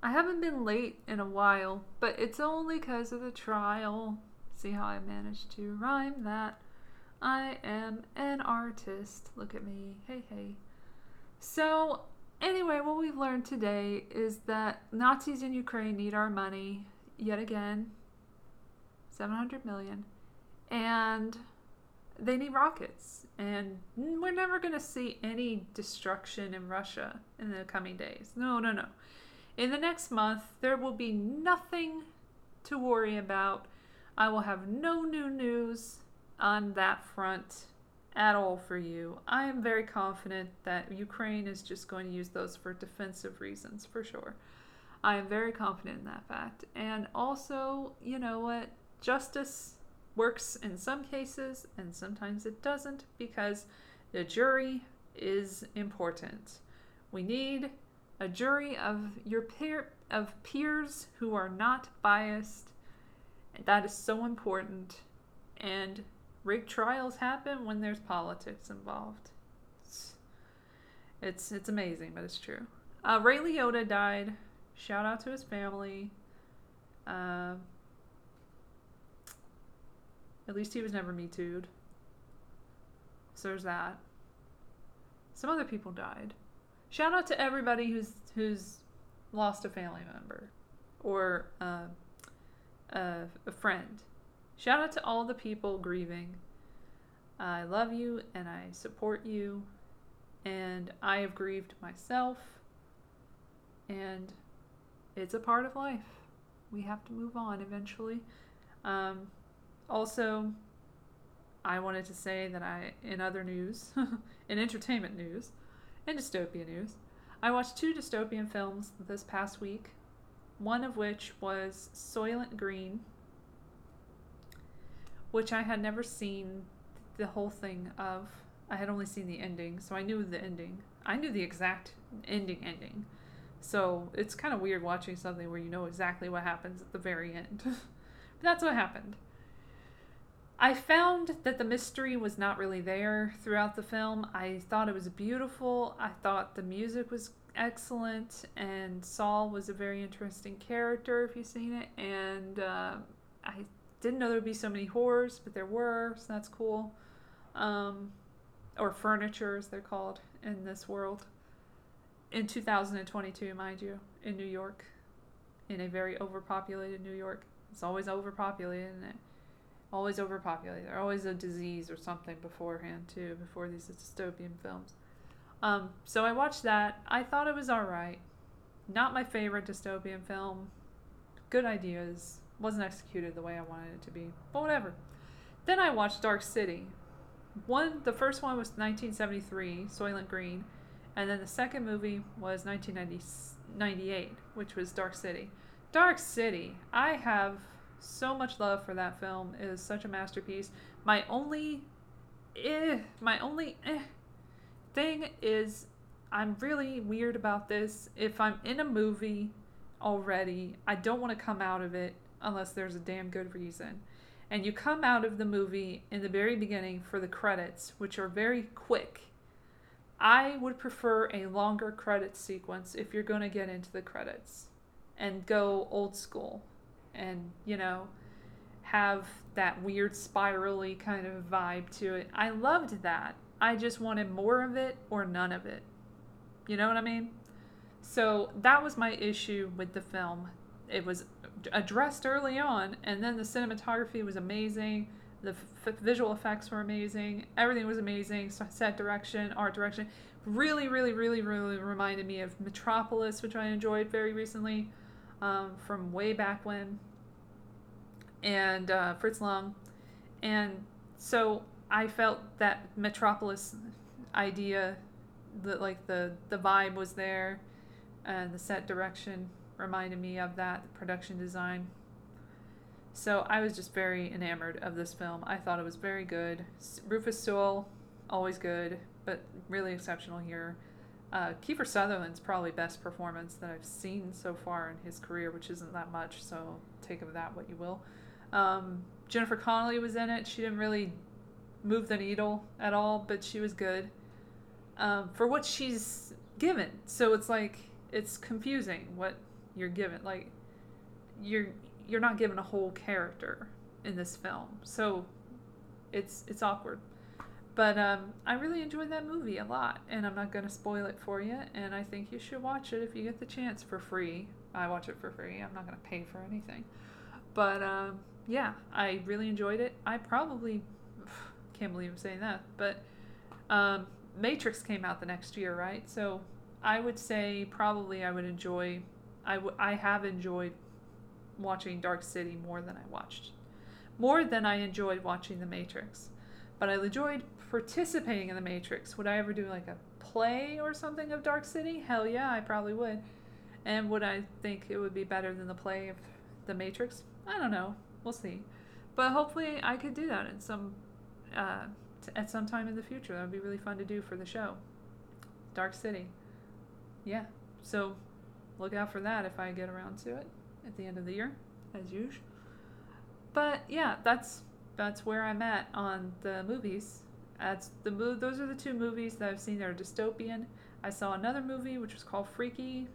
I haven't been late in a while, but it's only because of the trial. See how I managed to rhyme that? I am an artist. Look at me. Hey, hey. So, anyway, what we've learned today is that Nazis in Ukraine need our money yet again 700 million. And they need rockets. And we're never going to see any destruction in Russia in the coming days. No, no, no. In the next month, there will be nothing to worry about. I will have no new news on that front at all for you. I am very confident that Ukraine is just going to use those for defensive reasons, for sure. I am very confident in that fact. And also, you know what? Justice works in some cases and sometimes it doesn't because the jury is important. We need a jury of your peer of peers who are not biased. That is so important. And rigged trials happen when there's politics involved. It's it's, it's amazing, but it's true. Uh, Ray Liotta died. Shout out to his family. Uh, at least he was never me too'd. So there's that. Some other people died. Shout out to everybody who's who's lost a family member or uh, a, a friend. Shout out to all the people grieving. I love you and I support you, and I have grieved myself, and it's a part of life. We have to move on eventually. Um, also, I wanted to say that I, in other news, [laughs] in entertainment news, and dystopia news, I watched two dystopian films this past week. One of which was Soylent Green, which I had never seen the whole thing of. I had only seen the ending, so I knew the ending. I knew the exact ending ending. So it's kind of weird watching something where you know exactly what happens at the very end. [laughs] but that's what happened. I found that the mystery was not really there throughout the film. I thought it was beautiful. I thought the music was excellent, and Saul was a very interesting character if you've seen it. And uh, I didn't know there would be so many horrors, but there were, so that's cool. Um, or furniture, as they're called in this world. In 2022, mind you, in New York, in a very overpopulated New York. It's always overpopulated, isn't it? Always overpopulated. There's always a disease or something beforehand, too, before these dystopian films. Um, so I watched that. I thought it was alright. Not my favorite dystopian film. Good ideas. Wasn't executed the way I wanted it to be. But whatever. Then I watched Dark City. One, the first one was 1973, Soylent Green, and then the second movie was 1998, which was Dark City. Dark City. I have so much love for that film. It is such a masterpiece. My only, eh, my only eh, thing is, I'm really weird about this. If I'm in a movie already, I don't want to come out of it unless there's a damn good reason. And you come out of the movie in the very beginning for the credits, which are very quick. I would prefer a longer credit sequence if you're going to get into the credits and go old school and, you know, have that weird spirally kind of vibe to it. I loved that. I just wanted more of it or none of it. You know what I mean? So that was my issue with the film. It was addressed early on, and then the cinematography was amazing. The f- visual effects were amazing. Everything was amazing. Set direction, art direction. Really, really, really, really reminded me of Metropolis, which I enjoyed very recently um, from way back when, and uh, Fritz Lang. And so I felt that Metropolis idea, that like the, the vibe was there, and the set direction reminded me of that, production design. So I was just very enamored of this film. I thought it was very good. Rufus Sewell, always good, but really exceptional here. Uh, Kiefer Sutherland's probably best performance that I've seen so far in his career, which isn't that much, so take of that what you will. Um, Jennifer Connelly was in it. She didn't really move the needle at all, but she was good um, for what she's given. So it's like it's confusing what you're given. Like you're you're not given a whole character in this film, so it's it's awkward. But um, I really enjoyed that movie a lot, and I'm not going to spoil it for you. And I think you should watch it if you get the chance for free. I watch it for free. I'm not going to pay for anything. But um, yeah, I really enjoyed it. I probably [sighs] can't believe I'm saying that, but um, Matrix came out the next year, right? So I would say probably I would enjoy. I, w- I have enjoyed watching Dark City more than I watched, more than I enjoyed watching The Matrix. But I enjoyed participating in The Matrix. Would I ever do like a play or something of Dark City? Hell yeah, I probably would. And would I think it would be better than the play of The Matrix? I don't know. We'll see. But hopefully I could do that in some uh, t- at some time in the future. That would be really fun to do for the show. Dark City. Yeah. So look out for that if I get around to it at the end of the year, as usual. But yeah, that's that's where I'm at on the movies. That's the mo- those are the two movies that I've seen that are dystopian. I saw another movie which was called Freaky.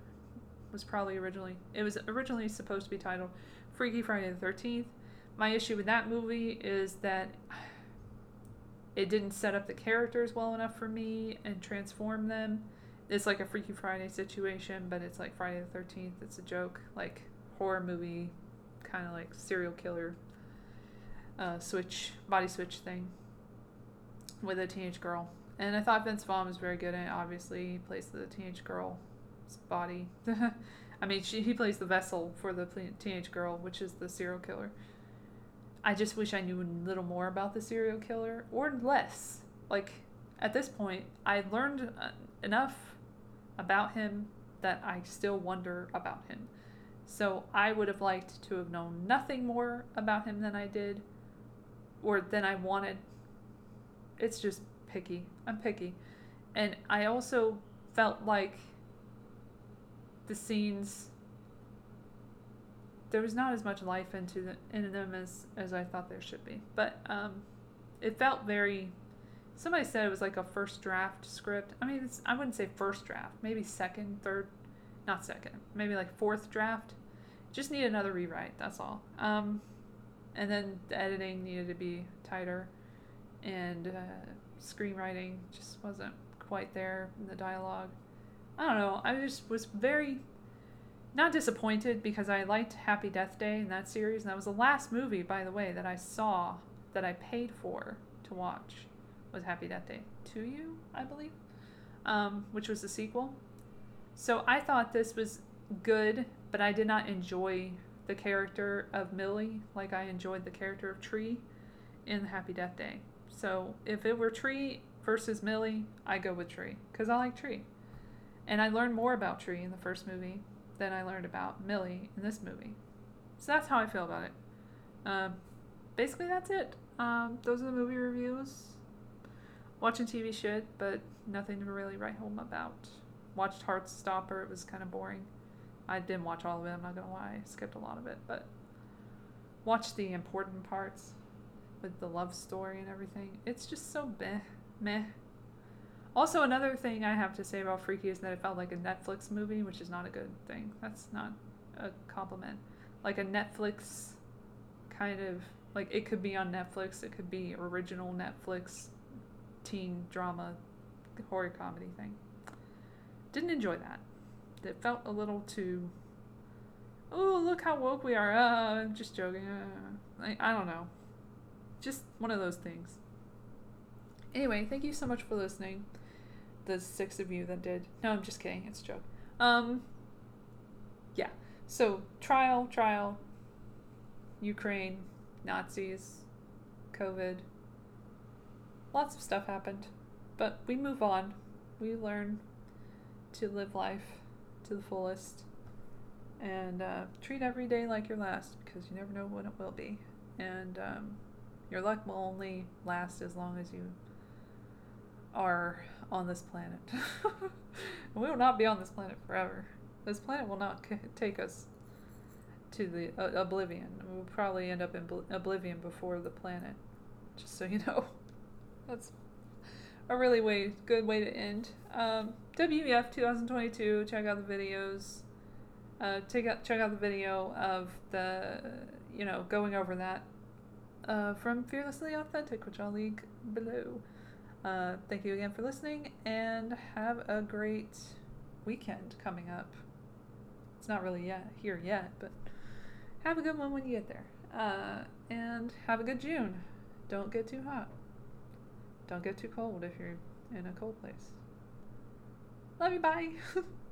Was probably originally it was originally supposed to be titled Freaky Friday the Thirteenth. My issue with that movie is that it didn't set up the characters well enough for me and transform them. It's like a Freaky Friday situation, but it's like Friday the 13th. It's a joke, like horror movie, kind of like serial killer uh, switch, body switch thing with a teenage girl. And I thought Vince Vaughn was very good in it. Obviously, he plays the teenage girl's body. [laughs] I mean, she, he plays the vessel for the teenage girl, which is the serial killer. I just wish I knew a little more about the serial killer or less. Like at this point, I learned uh, enough about him that I still wonder about him. So I would have liked to have known nothing more about him than I did or than I wanted. It's just picky. I'm picky. And I also felt like the scenes there was not as much life into the, in them as as I thought there should be. But um, it felt very. Somebody said it was like a first draft script. I mean, I wouldn't say first draft, maybe second, third, not second, maybe like fourth draft. Just need another rewrite. That's all. Um, and then the editing needed to be tighter, and uh, screenwriting just wasn't quite there in the dialogue. I don't know. I just was very not disappointed because I liked Happy Death Day in that series, and that was the last movie, by the way, that I saw that I paid for to watch was Happy Death Day to You, I believe, um, which was the sequel. So I thought this was good, but I did not enjoy the character of Millie like I enjoyed the character of Tree in Happy Death Day. So if it were Tree versus Millie, I go with Tree because I like Tree. And I learned more about Tree in the first movie than I learned about Millie in this movie. So that's how I feel about it. Um, basically, that's it. Um, those are the movie reviews. Watching TV shit, but nothing to really write home about. Watched Heartstopper, it was kind of boring. I didn't watch all of it, I'm not gonna lie. I skipped a lot of it, but watched the important parts with the love story and everything. It's just so meh. Meh. Also, another thing I have to say about Freaky is that it felt like a Netflix movie, which is not a good thing. That's not a compliment. Like a Netflix kind of like it could be on Netflix, it could be original Netflix teen drama horror comedy thing. Didn't enjoy that. It felt a little too oh look how woke we are. Uh, I'm just joking. Uh, I don't know. Just one of those things. Anyway, thank you so much for listening. The six of you that did. No, I'm just kidding. It's a joke. Um, yeah. So trial, trial. Ukraine, Nazis, COVID. Lots of stuff happened, but we move on. We learn to live life to the fullest and uh, treat every day like your last because you never know when it will be. And um, your luck will only last as long as you are on this planet. [laughs] we will not be on this planet forever. This planet will not c- take us to the uh, oblivion. We'll probably end up in bl- oblivion before the planet. Just so you know. [laughs] That's a really way good way to end. Um, WEF 2022. Check out the videos. Uh, check out check out the video of the you know going over that uh, from Fearlessly Authentic, which I'll link below. Uh, thank you again for listening, and have a great weekend coming up. It's not really yet here yet, but have a good one when you get there. Uh, and have a good June. Don't get too hot. Don't get too cold if you're in a cold place. Love you, bye. [laughs]